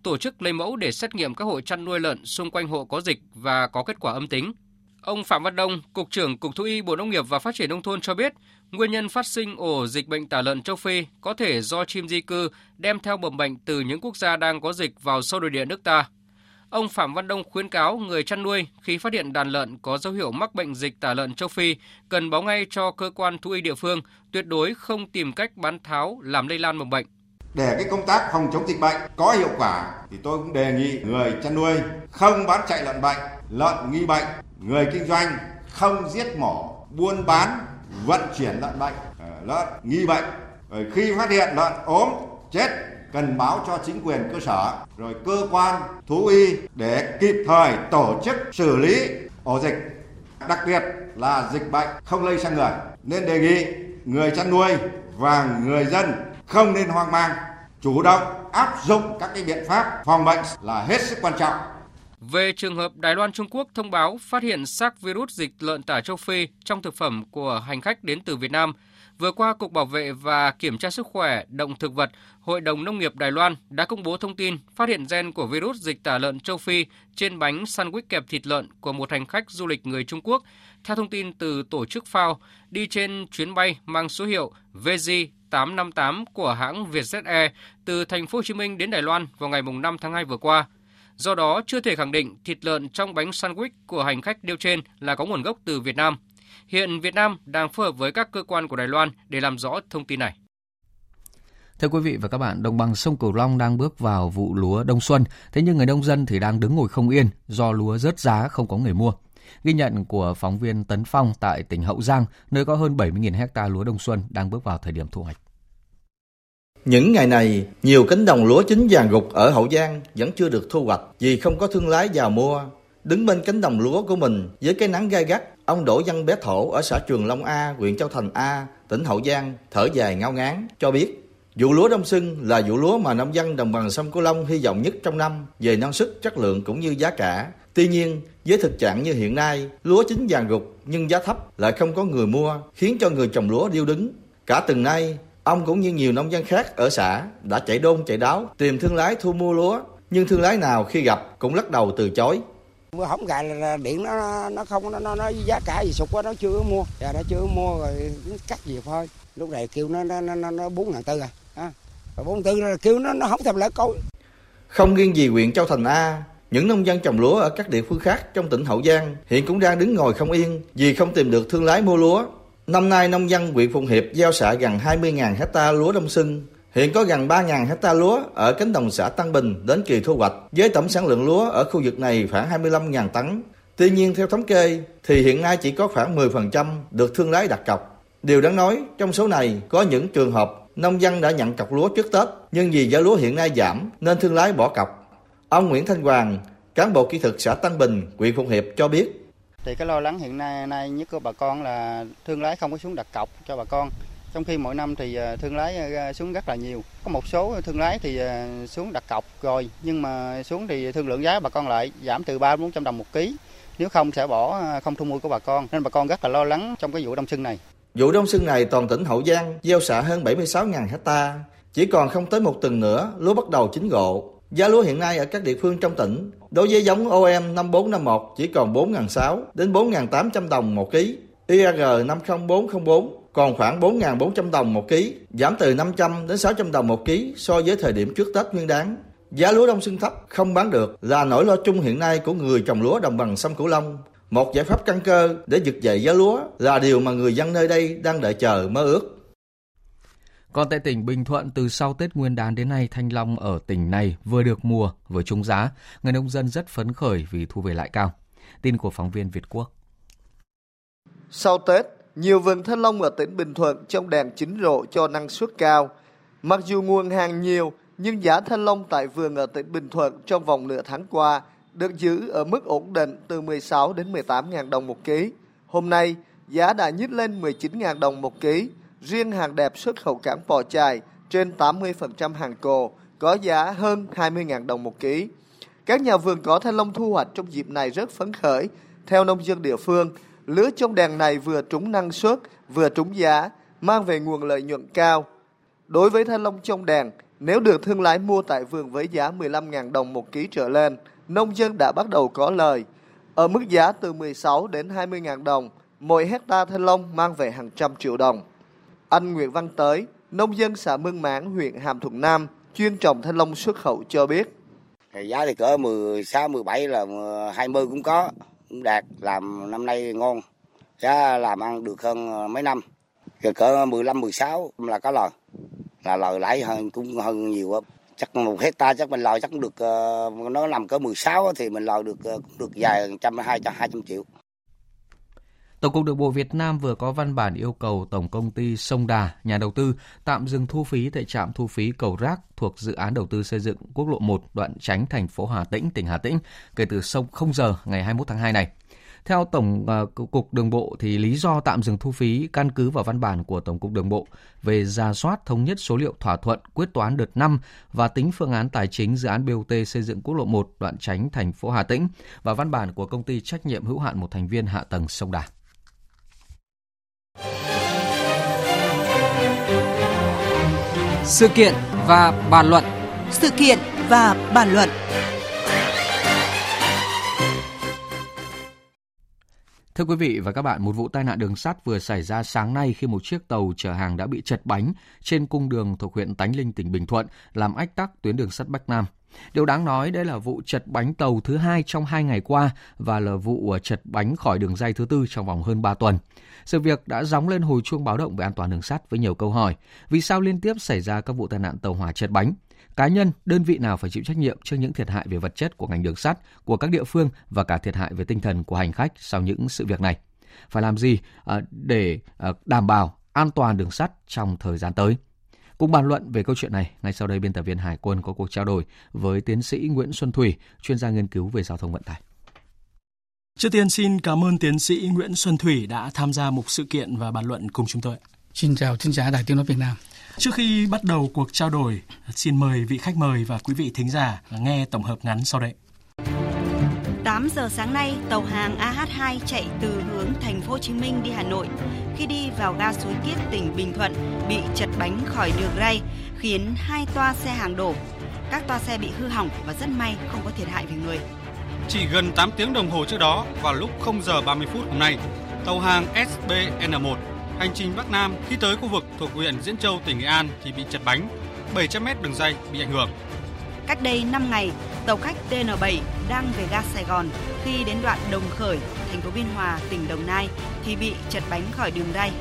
tổ chức lấy mẫu để xét nghiệm các hộ chăn nuôi lợn xung quanh hộ có dịch và có kết quả âm tính. Ông Phạm Văn Đông, Cục trưởng Cục Thú y Bộ Nông nghiệp và Phát triển Nông thôn cho biết, nguyên nhân phát sinh ổ dịch bệnh tả lợn châu Phi có thể do chim di cư đem theo mầm bệnh từ những quốc gia đang có dịch vào sâu nội địa nước ta. Ông Phạm Văn Đông khuyến cáo người chăn nuôi khi phát hiện đàn lợn có dấu hiệu mắc bệnh dịch tả lợn châu Phi cần báo ngay cho cơ quan thú y địa phương, tuyệt đối không tìm cách bán tháo làm lây lan mầm bệnh. Để cái công tác phòng chống dịch bệnh có hiệu quả thì tôi cũng đề nghị người chăn nuôi không bán chạy lợn bệnh, lợn nghi bệnh, người kinh doanh không giết mổ, buôn bán, vận chuyển lợn bệnh, ờ, lợn nghi bệnh. Rồi khi phát hiện lợn ốm, chết cần báo cho chính quyền cơ sở rồi cơ quan thú y để kịp thời tổ chức xử lý ổ dịch đặc biệt là dịch bệnh không lây sang người nên đề nghị người chăn nuôi và người dân không nên hoang mang chủ động áp dụng các cái biện pháp phòng bệnh là hết sức quan trọng về trường hợp Đài Loan Trung Quốc thông báo phát hiện xác virus dịch lợn tả châu Phi trong thực phẩm của hành khách đến từ Việt Nam, Vừa qua, Cục Bảo vệ và Kiểm tra Sức khỏe Động thực vật Hội đồng Nông nghiệp Đài Loan đã công bố thông tin phát hiện gen của virus dịch tả lợn châu Phi trên bánh sandwich kẹp thịt lợn của một hành khách du lịch người Trung Quốc. Theo thông tin từ tổ chức FAO, đi trên chuyến bay mang số hiệu VZ 858 của hãng Vietjet Air từ thành phố Hồ Chí Minh đến Đài Loan vào ngày 5 tháng 2 vừa qua. Do đó, chưa thể khẳng định thịt lợn trong bánh sandwich của hành khách nêu trên là có nguồn gốc từ Việt Nam. Hiện Việt Nam đang phối hợp với các cơ quan của Đài Loan để làm rõ thông tin này. Thưa quý vị và các bạn, đồng bằng sông Cửu Long đang bước vào vụ lúa đông xuân, thế nhưng người nông dân thì đang đứng ngồi không yên do lúa rớt giá không có người mua. Ghi nhận của phóng viên Tấn Phong tại tỉnh Hậu Giang, nơi có hơn 70.000 hecta lúa đông xuân đang bước vào thời điểm thu hoạch. Những ngày này, nhiều cánh đồng lúa chín vàng gục ở Hậu Giang vẫn chưa được thu hoạch vì không có thương lái vào mua. Đứng bên cánh đồng lúa của mình với cái nắng gai gắt, ông Đỗ Văn Bé Thổ ở xã Trường Long A, huyện Châu Thành A, tỉnh Hậu Giang thở dài ngao ngán cho biết Vụ lúa đông xuân là vụ lúa mà nông dân đồng bằng sông Cửu Long hy vọng nhất trong năm về năng suất, chất lượng cũng như giá cả. Tuy nhiên, với thực trạng như hiện nay, lúa chín vàng gục nhưng giá thấp lại không có người mua, khiến cho người trồng lúa điêu đứng. Cả từng nay, ông cũng như nhiều nông dân khác ở xã đã chạy đôn chạy đáo tìm thương lái thu mua lúa, nhưng thương lái nào khi gặp cũng lắc đầu từ chối. Vừa không gài là điện nó nó không nó nó, nó giá cả gì sụt quá nó chưa mua. Giờ nó chưa mua rồi cắt gì thôi. Lúc này kêu nó nó nó nó bốn ngàn tư à. à. bốn tư là kêu nó nó không thèm lại câu. Không riêng gì huyện Châu Thành A, những nông dân trồng lúa ở các địa phương khác trong tỉnh Hậu Giang hiện cũng đang đứng ngồi không yên vì không tìm được thương lái mua lúa. Năm nay nông dân huyện Phụng Hiệp gieo xạ gần 20.000 hecta lúa đông xuân. Hiện có gần 3.000 hecta lúa ở cánh đồng xã Tăng Bình đến kỳ thu hoạch, với tổng sản lượng lúa ở khu vực này khoảng 25.000 tấn. Tuy nhiên theo thống kê thì hiện nay chỉ có khoảng 10% được thương lái đặt cọc. Điều đáng nói, trong số này có những trường hợp nông dân đã nhận cọc lúa trước Tết, nhưng vì giá lúa hiện nay giảm nên thương lái bỏ cọc. Ông Nguyễn Thanh Hoàng, cán bộ kỹ thuật xã Tăng Bình, huyện Phụng Hiệp cho biết. Thì cái lo lắng hiện nay nay nhất của bà con là thương lái không có xuống đặt cọc cho bà con. Trong khi mỗi năm thì ờ, thương lái ờ, xuống rất là nhiều. Có một số thương lái thì ờ, xuống đặt cọc rồi, nhưng mà xuống thì thương lượng giá bà con lại giảm từ 3 400 đồng một ký. Nếu không sẽ bỏ không thu mua của bà con. Nên bà con rất là lo lắng trong cái vụ đông xuân này. Vụ đông xuân này toàn tỉnh Hậu Giang gieo xạ hơn 76.000 hecta, chỉ còn không tới một tuần nữa lúa bắt đầu chín gộ. Giá lúa hiện nay ở các địa phương trong tỉnh đối với giống OM 5451 chỉ còn 4.600 đến 4.800 đồng một ký, IR 50404 còn khoảng 4.400 đồng một ký, giảm từ 500 đến 600 đồng một ký so với thời điểm trước Tết Nguyên đán. Giá lúa đông xuân thấp không bán được là nỗi lo chung hiện nay của người trồng lúa đồng bằng sông Cửu Long. Một giải pháp căn cơ để vực dậy giá lúa là điều mà người dân nơi đây đang đợi chờ mơ ước. Còn tại tỉnh Bình Thuận, từ sau Tết Nguyên đán đến nay, thanh long ở tỉnh này vừa được mùa, vừa trúng giá. Người nông dân rất phấn khởi vì thu về lại cao. Tin của phóng viên Việt Quốc. Sau Tết, nhiều vườn thanh long ở tỉnh Bình Thuận trong đàn chín rộ cho năng suất cao. Mặc dù nguồn hàng nhiều, nhưng giá thanh long tại vườn ở tỉnh Bình Thuận trong vòng nửa tháng qua được giữ ở mức ổn định từ 16 đến 18 ngàn đồng một ký. Hôm nay, giá đã nhích lên 19 ngàn đồng một ký. Riêng hàng đẹp xuất khẩu cảng bò chài trên 80% hàng cồ có giá hơn 20.000 đồng một ký. Các nhà vườn có thanh long thu hoạch trong dịp này rất phấn khởi. Theo nông dân địa phương, lứa trong đàn này vừa trúng năng suất, vừa trúng giá, mang về nguồn lợi nhuận cao. Đối với thanh long trong đàn, nếu được thương lái mua tại vườn với giá 15.000 đồng một ký trở lên, nông dân đã bắt đầu có lời. Ở mức giá từ 16 đến 20.000 đồng, mỗi hecta thanh long mang về hàng trăm triệu đồng. Anh Nguyễn Văn Tới, nông dân xã Mương Máng, huyện Hàm Thuận Nam, chuyên trồng thanh long xuất khẩu cho biết. Giá thì cỡ 16, 17 là 20 cũng có, cũng đạt, làm năm nay ngon. Giá làm ăn được hơn mấy năm, cỡ 15, 16 là có lời, là lời lãi hơn cũng hơn nhiều á. Chắc một hecta chắc mình lời chắc cũng được, ờ, nó nằm cỡ 16 thì mình lời được ờ, cũng được vài trăm, hai trăm, hai trăm triệu. Tổng cục Đường bộ Việt Nam vừa có văn bản yêu cầu Tổng công ty Sông Đà, nhà đầu tư tạm dừng thu phí tại trạm thu phí cầu Rác thuộc dự án đầu tư xây dựng quốc lộ 1 đoạn tránh thành phố Hà Tĩnh, tỉnh Hà Tĩnh kể từ sông 0 giờ ngày 21 tháng 2 này. Theo Tổng uh, cục Đường bộ thì lý do tạm dừng thu phí căn cứ vào văn bản của Tổng cục Đường bộ về ra soát thống nhất số liệu thỏa thuận quyết toán đợt 5 và tính phương án tài chính dự án BOT xây dựng quốc lộ 1 đoạn tránh thành phố Hà Tĩnh và văn bản của công ty trách nhiệm hữu hạn một thành viên hạ tầng sông Đà. Sự kiện và bàn luận. Sự kiện và bàn luận. Thưa quý vị và các bạn, một vụ tai nạn đường sắt vừa xảy ra sáng nay khi một chiếc tàu chở hàng đã bị chật bánh trên cung đường thuộc huyện Tánh Linh, tỉnh Bình Thuận, làm ách tắc tuyến đường sắt Bắc Nam. Điều đáng nói đây là vụ chật bánh tàu thứ hai trong hai ngày qua và là vụ chật bánh khỏi đường dây thứ tư trong vòng hơn 3 tuần. Sự việc đã gióng lên hồi chuông báo động về an toàn đường sắt với nhiều câu hỏi. Vì sao liên tiếp xảy ra các vụ tai nạn tàu hỏa chật bánh? Cá nhân, đơn vị nào phải chịu trách nhiệm trước những thiệt hại về vật chất của ngành đường sắt, của các địa phương và cả thiệt hại về tinh thần của hành khách sau những sự việc này? Phải làm gì à, để à, đảm bảo an toàn đường sắt trong thời gian tới? Cùng bàn luận về câu chuyện này, ngay sau đây biên tập viên Hải quân có cuộc trao đổi với tiến sĩ Nguyễn Xuân Thủy, chuyên gia nghiên cứu về giao thông vận tải. Trước tiên xin cảm ơn tiến sĩ Nguyễn Xuân Thủy đã tham gia một sự kiện và bàn luận cùng chúng tôi. Xin chào thính giả Đài Tiếng nói Việt Nam. Trước khi bắt đầu cuộc trao đổi, xin mời vị khách mời và quý vị thính giả nghe tổng hợp ngắn sau đây. 8 giờ sáng nay, tàu hàng AH2 chạy từ hướng thành phố Hồ Chí Minh đi Hà Nội. Khi đi vào ga Suối Kiết, tỉnh Bình Thuận, bị chật bánh khỏi đường ray, khiến hai toa xe hàng đổ. Các toa xe bị hư hỏng và rất may không có thiệt hại về người. Chỉ gần 8 tiếng đồng hồ trước đó, vào lúc 0 giờ 30 phút hôm nay, tàu hàng SBN1 hành trình Bắc Nam khi tới khu vực thuộc huyện Diễn Châu, tỉnh Nghệ An thì bị chật bánh, 700 mét đường dây bị ảnh hưởng. Cách đây 5 ngày, tàu khách TN7 đang về ga Sài Gòn khi đến đoạn Đồng Khởi, thành phố Biên Hòa, tỉnh Đồng Nai thì bị chật bánh khỏi đường ray.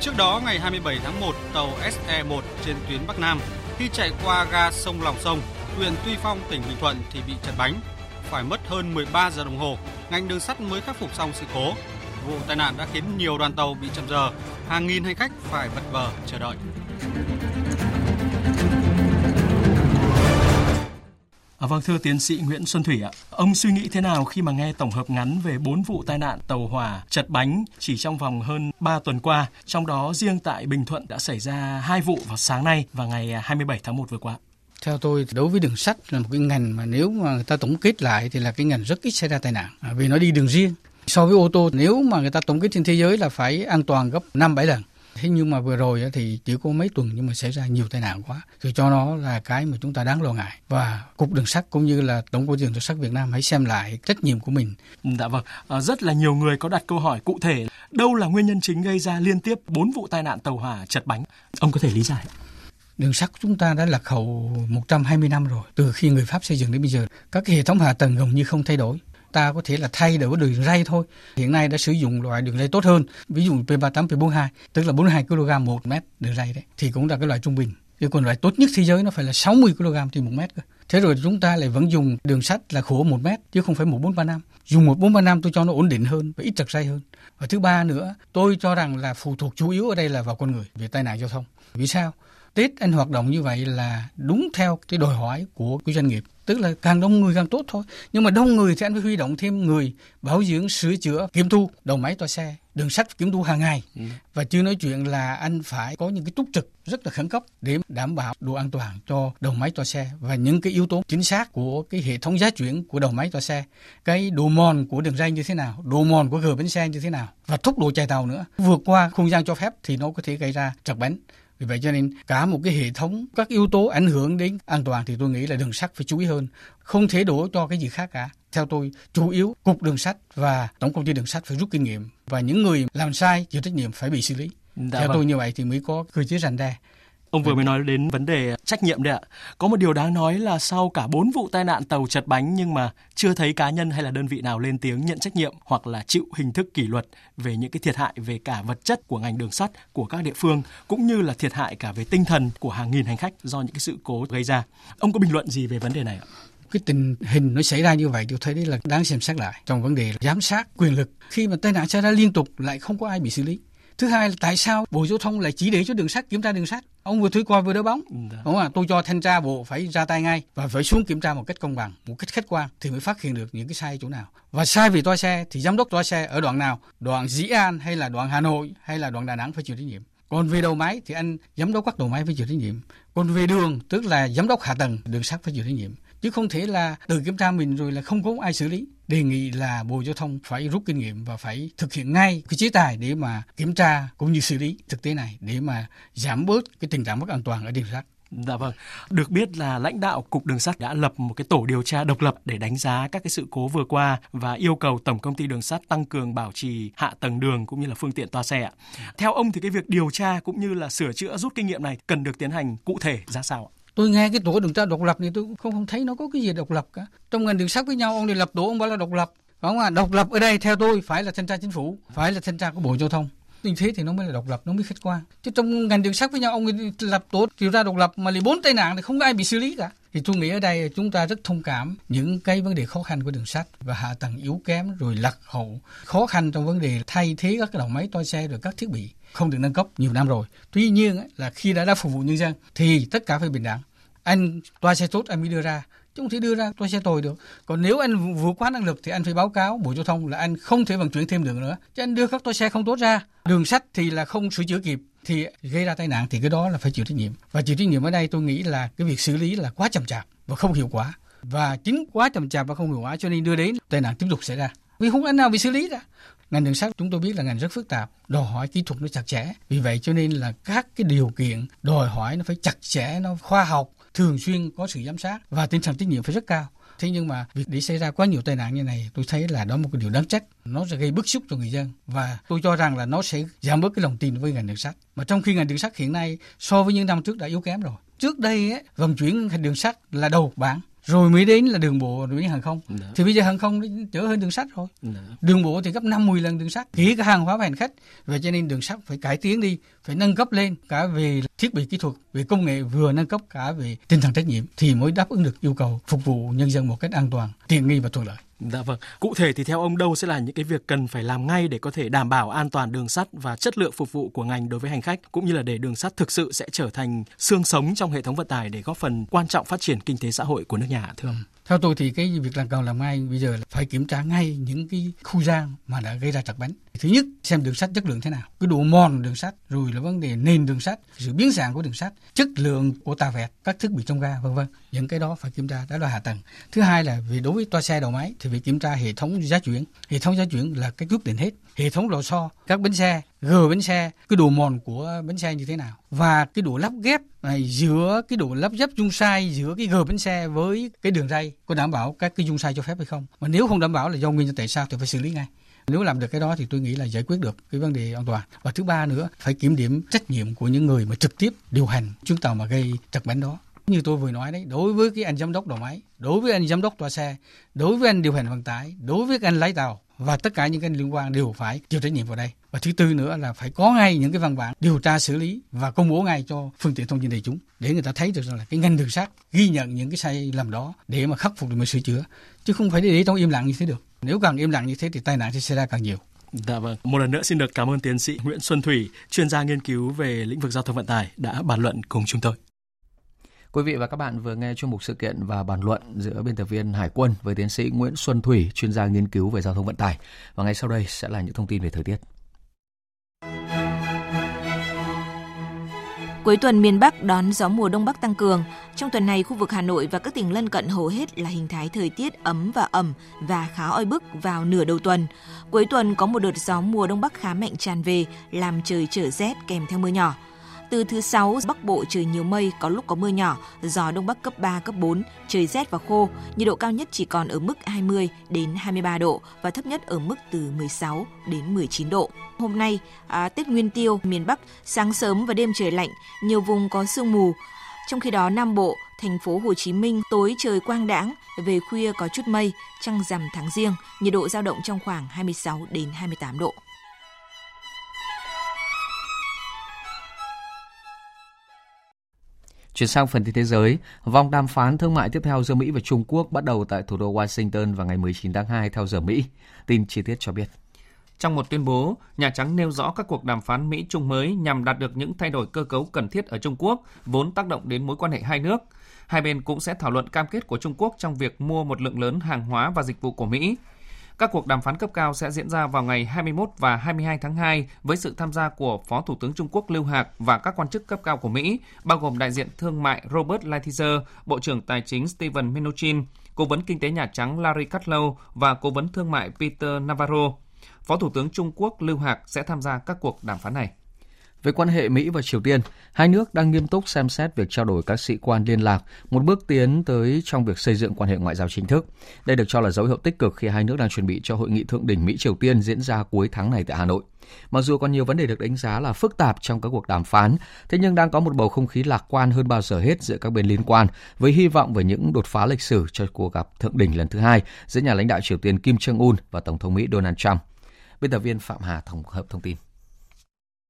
Trước đó ngày 27 tháng 1, tàu SE1 trên tuyến Bắc Nam khi chạy qua ga sông Lòng Sông, huyện Tuy Phong, tỉnh Bình Thuận thì bị chật bánh, phải mất hơn 13 giờ đồng hồ, ngành đường sắt mới khắc phục xong sự cố. Vụ tai nạn đã khiến nhiều đoàn tàu bị chậm giờ, hàng nghìn hành khách phải vật vờ chờ đợi. À, vâng thưa tiến sĩ Nguyễn Xuân Thủy ạ, ông suy nghĩ thế nào khi mà nghe tổng hợp ngắn về 4 vụ tai nạn tàu hỏa chật bánh chỉ trong vòng hơn 3 tuần qua, trong đó riêng tại Bình Thuận đã xảy ra hai vụ vào sáng nay và ngày 27 tháng 1 vừa qua. Theo tôi, đối với đường sắt là một cái ngành mà nếu mà người ta tổng kết lại thì là cái ngành rất ít xảy ra tai nạn à, vì nó đi đường riêng. So với ô tô, nếu mà người ta tổng kết trên thế giới là phải an toàn gấp 5-7 lần. Thế nhưng mà vừa rồi thì chỉ có mấy tuần nhưng mà xảy ra nhiều tai nạn quá. Thì cho nó là cái mà chúng ta đáng lo ngại. Và Cục Đường sắt cũng như là Tổng cục Đường sắt Việt Nam hãy xem lại trách nhiệm của mình. Dạ vâng, à, rất là nhiều người có đặt câu hỏi cụ thể đâu là nguyên nhân chính gây ra liên tiếp 4 vụ tai nạn tàu hỏa chật bánh. Ông có thể lý giải. Đường sắt chúng ta đã lạc hậu 120 năm rồi, từ khi người Pháp xây dựng đến bây giờ. Các cái hệ thống hạ tầng gần như không thay đổi ta có thể là thay đổi đường ray thôi. Hiện nay đã sử dụng loại đường ray tốt hơn, ví dụ P38, P42, tức là 42 kg một mét đường ray đấy, thì cũng là cái loại trung bình. Chứ còn loại tốt nhất thế giới nó phải là 60 kg trên một mét cơ. Thế rồi chúng ta lại vẫn dùng đường sắt là khổ một mét chứ không phải một bốn ba năm. Dùng một bốn ba năm tôi cho nó ổn định hơn và ít trật ray hơn. Và thứ ba nữa, tôi cho rằng là phụ thuộc chủ yếu ở đây là vào con người về tai nạn giao thông. Vì sao? Tết anh hoạt động như vậy là đúng theo cái đòi hỏi của cái doanh nghiệp. Tức là càng đông người càng tốt thôi. Nhưng mà đông người thì anh phải huy động thêm người bảo dưỡng sửa chữa kiểm thu đầu máy toa xe đường sắt kiểm thu hàng ngày. Ừ. và chưa nói chuyện là anh phải có những cái túc trực rất là khẩn cấp để đảm bảo độ an toàn cho đầu máy toa xe. Và những cái yếu tố chính xác của cái hệ thống giá chuyển của đầu máy toa xe. Cái độ mòn của đường ray như thế nào độ mòn của gờ bánh xe như thế nào và tốc độ chạy tàu nữa. Vượt qua không gian cho phép thì nó có thể gây ra trật bánh vì vậy cho nên cả một cái hệ thống các yếu tố ảnh hưởng đến an toàn thì tôi nghĩ là đường sắt phải chú ý hơn. Không thể đổ cho cái gì khác cả. Theo tôi, chủ yếu cục đường sắt và tổng công ty đường sắt phải rút kinh nghiệm và những người làm sai chịu trách nhiệm phải bị xử lý. Đã Theo vâng. tôi như vậy thì mới có cơ chế rành đe. Ông vừa mới nói đến vấn đề trách nhiệm đấy ạ. Có một điều đáng nói là sau cả 4 vụ tai nạn tàu chật bánh nhưng mà chưa thấy cá nhân hay là đơn vị nào lên tiếng nhận trách nhiệm hoặc là chịu hình thức kỷ luật về những cái thiệt hại về cả vật chất của ngành đường sắt, của các địa phương, cũng như là thiệt hại cả về tinh thần của hàng nghìn hành khách do những cái sự cố gây ra. Ông có bình luận gì về vấn đề này ạ? cái tình hình nó xảy ra như vậy tôi thấy đấy là đáng xem xét lại trong vấn đề giám sát quyền lực, khi mà tai nạn xảy ra liên tục lại không có ai bị xử lý thứ hai là tại sao bộ giao thông lại chỉ để cho đường sắt kiểm tra đường sắt? Ông vừa thủy coi vừa đỡ bóng. Dạ. đúng không ạ? Tôi cho thanh tra bộ phải ra tay ngay và phải xuống kiểm tra một cách công bằng một cách khách quan thì mới phát hiện được những cái sai chỗ nào. Và sai về toa xe thì giám đốc toa xe ở đoạn nào? Đoạn dĩ an hay là đoạn hà nội hay là đoạn đà nẵng phải chịu trách nhiệm? Còn về đầu máy thì anh giám đốc các đầu máy phải chịu trách nhiệm. Còn về đường tức là giám đốc hạ tầng đường sắt phải chịu trách nhiệm. Chứ không thể là tự kiểm tra mình rồi là không có ai xử lý đề nghị là bộ giao thông phải rút kinh nghiệm và phải thực hiện ngay cái chế tài để mà kiểm tra cũng như xử lý thực tế này để mà giảm bớt cái tình trạng mất an toàn ở đường sắt Dạ vâng. Được biết là lãnh đạo Cục Đường sắt đã lập một cái tổ điều tra độc lập để đánh giá các cái sự cố vừa qua và yêu cầu Tổng công ty Đường sắt tăng cường bảo trì hạ tầng đường cũng như là phương tiện toa xe ạ. Theo ông thì cái việc điều tra cũng như là sửa chữa rút kinh nghiệm này cần được tiến hành cụ thể ra sao ạ? Tôi nghe cái tổ đường tra độc lập này tôi không không thấy nó có cái gì độc lập cả. Trong ngành đường sắt với nhau, ông này lập tổ ông bảo là độc lập. Không à độc lập ở đây theo tôi phải là thanh tra chính phủ, phải là thanh tra của bộ giao thông. Như thế thì nó mới là độc lập, nó mới khách quan. Chứ trong ngành đường sắt với nhau, ông lập tổ điều tra độc lập mà lấy bốn tai nạn thì không có ai bị xử lý cả. Thì tôi nghĩ ở đây chúng ta rất thông cảm những cái vấn đề khó khăn của đường sắt và hạ tầng yếu kém rồi lạc hậu khó khăn trong vấn đề thay thế các cái đầu máy toa xe rồi các thiết bị không được nâng cấp nhiều năm rồi. Tuy nhiên là khi đã đã phục vụ nhân dân thì tất cả phải bình đẳng. Anh toa xe tốt anh mới đưa ra, chứ không thể đưa ra toa xe tồi được. Còn nếu anh vượt quá năng lực thì anh phải báo cáo bộ giao thông là anh không thể vận chuyển thêm được nữa. Chứ anh đưa các toa xe không tốt ra, đường sắt thì là không sửa chữa kịp, thì gây ra tai nạn thì cái đó là phải chịu trách nhiệm. Và chịu trách nhiệm ở đây tôi nghĩ là cái việc xử lý là quá chậm chạp và không hiệu quả. Và chính quá chậm chạp và không hiệu quả cho nên đưa đến tai nạn tiếp tục xảy ra. Vì không anh nào bị xử lý ra ngành đường sắt chúng tôi biết là ngành rất phức tạp đòi hỏi kỹ thuật nó chặt chẽ. Vì vậy cho nên là các cái điều kiện đòi hỏi nó phải chặt chẽ nó khoa học thường xuyên có sự giám sát và tinh thần trách nhiệm phải rất cao. Thế nhưng mà việc để xảy ra quá nhiều tai nạn như này tôi thấy là đó một cái điều đáng trách. Nó sẽ gây bức xúc cho người dân và tôi cho rằng là nó sẽ giảm bớt cái lòng tin với ngành đường sắt. Mà trong khi ngành đường sắt hiện nay so với những năm trước đã yếu kém rồi. Trước đây ấy, vận chuyển đường sắt là đầu bảng rồi mới đến là đường bộ rồi đến hàng không Đã. Dạ. thì bây giờ hàng không đỡ hơn đường sắt thôi Đã. Dạ. đường bộ thì gấp 50 lần đường sắt kể cả hàng hóa và hành khách vậy cho nên đường sắt phải cải tiến đi phải nâng cấp lên cả về thiết bị kỹ thuật về công nghệ vừa nâng cấp cả về tinh thần trách nhiệm thì mới đáp ứng được yêu cầu phục vụ nhân dân một cách an toàn tiện nghi và thuận lợi Dạ vâng. Cụ thể thì theo ông đâu sẽ là những cái việc cần phải làm ngay để có thể đảm bảo an toàn đường sắt và chất lượng phục vụ của ngành đối với hành khách, cũng như là để đường sắt thực sự sẽ trở thành xương sống trong hệ thống vận tải để góp phần quan trọng phát triển kinh tế xã hội của nước nhà thưa ông. Theo tôi thì cái việc làm cầu làm ngay bây giờ là phải kiểm tra ngay những cái khu gian mà đã gây ra trật bánh. Thứ nhất, xem đường sắt chất lượng thế nào, cái độ mòn đường sắt, rồi là vấn đề nền đường sắt, sự biến dạng của đường sắt, chất lượng của tà vẹt, các thiết bị trong ga, vân vân. Những cái đó phải kiểm tra, đó là hạ tầng. Thứ hai là vì đối với toa xe đầu máy thì phải kiểm tra hệ thống giá chuyển. Hệ thống giá chuyển là cái quyết định hết. Hệ thống lò xo, các bến xe, g bến xe, cái độ mòn của bến xe như thế nào? Và cái độ lắp ghép này giữa cái độ lắp ghép dung sai giữa cái g bến xe với cái đường ray có đảm bảo các cái dung sai cho phép hay không? Mà nếu không đảm bảo là do nguyên nhân tại sao thì phải xử lý ngay. Nếu làm được cái đó thì tôi nghĩ là giải quyết được cái vấn đề an toàn. Và thứ ba nữa phải kiểm điểm trách nhiệm của những người mà trực tiếp điều hành chuyến tàu mà gây trật bánh đó. Như tôi vừa nói đấy đối với cái anh giám đốc đầu máy đối với anh giám đốc toa xe đối với anh điều hành vận tải đối với anh lái tàu và tất cả những cái liên quan đều phải chịu trách nhiệm vào đây và thứ tư nữa là phải có ngay những cái văn bản điều tra xử lý và công bố ngay cho phương tiện thông tin đại chúng để người ta thấy được rằng là cái ngành đường sắt ghi nhận những cái sai lầm đó để mà khắc phục được mà sửa chữa chứ không phải để, để trong im lặng như thế được nếu càng im lặng như thế thì tai nạn sẽ xảy ra càng nhiều Dạ vâng. Một lần nữa xin được cảm ơn tiến sĩ Nguyễn Xuân Thủy, chuyên gia nghiên cứu về lĩnh vực giao thông vận tải đã bàn luận cùng chúng tôi. Quý vị và các bạn vừa nghe chuyên mục sự kiện và bàn luận giữa biên tập viên Hải quân với tiến sĩ Nguyễn Xuân Thủy, chuyên gia nghiên cứu về giao thông vận tải. Và ngay sau đây sẽ là những thông tin về thời tiết. Cuối tuần miền Bắc đón gió mùa đông bắc tăng cường. Trong tuần này, khu vực Hà Nội và các tỉnh lân cận hầu hết là hình thái thời tiết ấm và ẩm và khá oi bức vào nửa đầu tuần. Cuối tuần có một đợt gió mùa đông bắc khá mạnh tràn về, làm trời trở rét kèm theo mưa nhỏ. Từ thứ sáu, Bắc Bộ trời nhiều mây, có lúc có mưa nhỏ, gió Đông Bắc cấp 3, cấp 4, trời rét và khô. Nhiệt độ cao nhất chỉ còn ở mức 20 đến 23 độ và thấp nhất ở mức từ 16 đến 19 độ. Hôm nay, à, Tết Nguyên Tiêu, miền Bắc, sáng sớm và đêm trời lạnh, nhiều vùng có sương mù. Trong khi đó, Nam Bộ, thành phố Hồ Chí Minh tối trời quang đãng, về khuya có chút mây, trăng rằm tháng riêng, nhiệt độ dao động trong khoảng 26 đến 28 độ. Chuyển sang phần tin thế giới, vòng đàm phán thương mại tiếp theo giữa Mỹ và Trung Quốc bắt đầu tại thủ đô Washington vào ngày 19 tháng 2 theo giờ Mỹ. Tin chi tiết cho biết. Trong một tuyên bố, Nhà Trắng nêu rõ các cuộc đàm phán Mỹ-Trung mới nhằm đạt được những thay đổi cơ cấu cần thiết ở Trung Quốc, vốn tác động đến mối quan hệ hai nước. Hai bên cũng sẽ thảo luận cam kết của Trung Quốc trong việc mua một lượng lớn hàng hóa và dịch vụ của Mỹ. Các cuộc đàm phán cấp cao sẽ diễn ra vào ngày 21 và 22 tháng 2 với sự tham gia của Phó Thủ tướng Trung Quốc Lưu Hạc và các quan chức cấp cao của Mỹ, bao gồm đại diện thương mại Robert Lighthizer, Bộ trưởng Tài chính Steven Mnuchin, Cố vấn Kinh tế Nhà Trắng Larry Kudlow và Cố vấn Thương mại Peter Navarro. Phó Thủ tướng Trung Quốc Lưu Hạc sẽ tham gia các cuộc đàm phán này. Về quan hệ Mỹ và Triều Tiên, hai nước đang nghiêm túc xem xét việc trao đổi các sĩ quan liên lạc, một bước tiến tới trong việc xây dựng quan hệ ngoại giao chính thức. Đây được cho là dấu hiệu tích cực khi hai nước đang chuẩn bị cho hội nghị thượng đỉnh Mỹ-Triều Tiên diễn ra cuối tháng này tại Hà Nội. Mặc dù còn nhiều vấn đề được đánh giá là phức tạp trong các cuộc đàm phán, thế nhưng đang có một bầu không khí lạc quan hơn bao giờ hết giữa các bên liên quan, với hy vọng về những đột phá lịch sử cho cuộc gặp thượng đỉnh lần thứ hai giữa nhà lãnh đạo Triều Tiên Kim Jong Un và Tổng thống Mỹ Donald Trump. Biên tập viên Phạm Hà tổng hợp thông tin.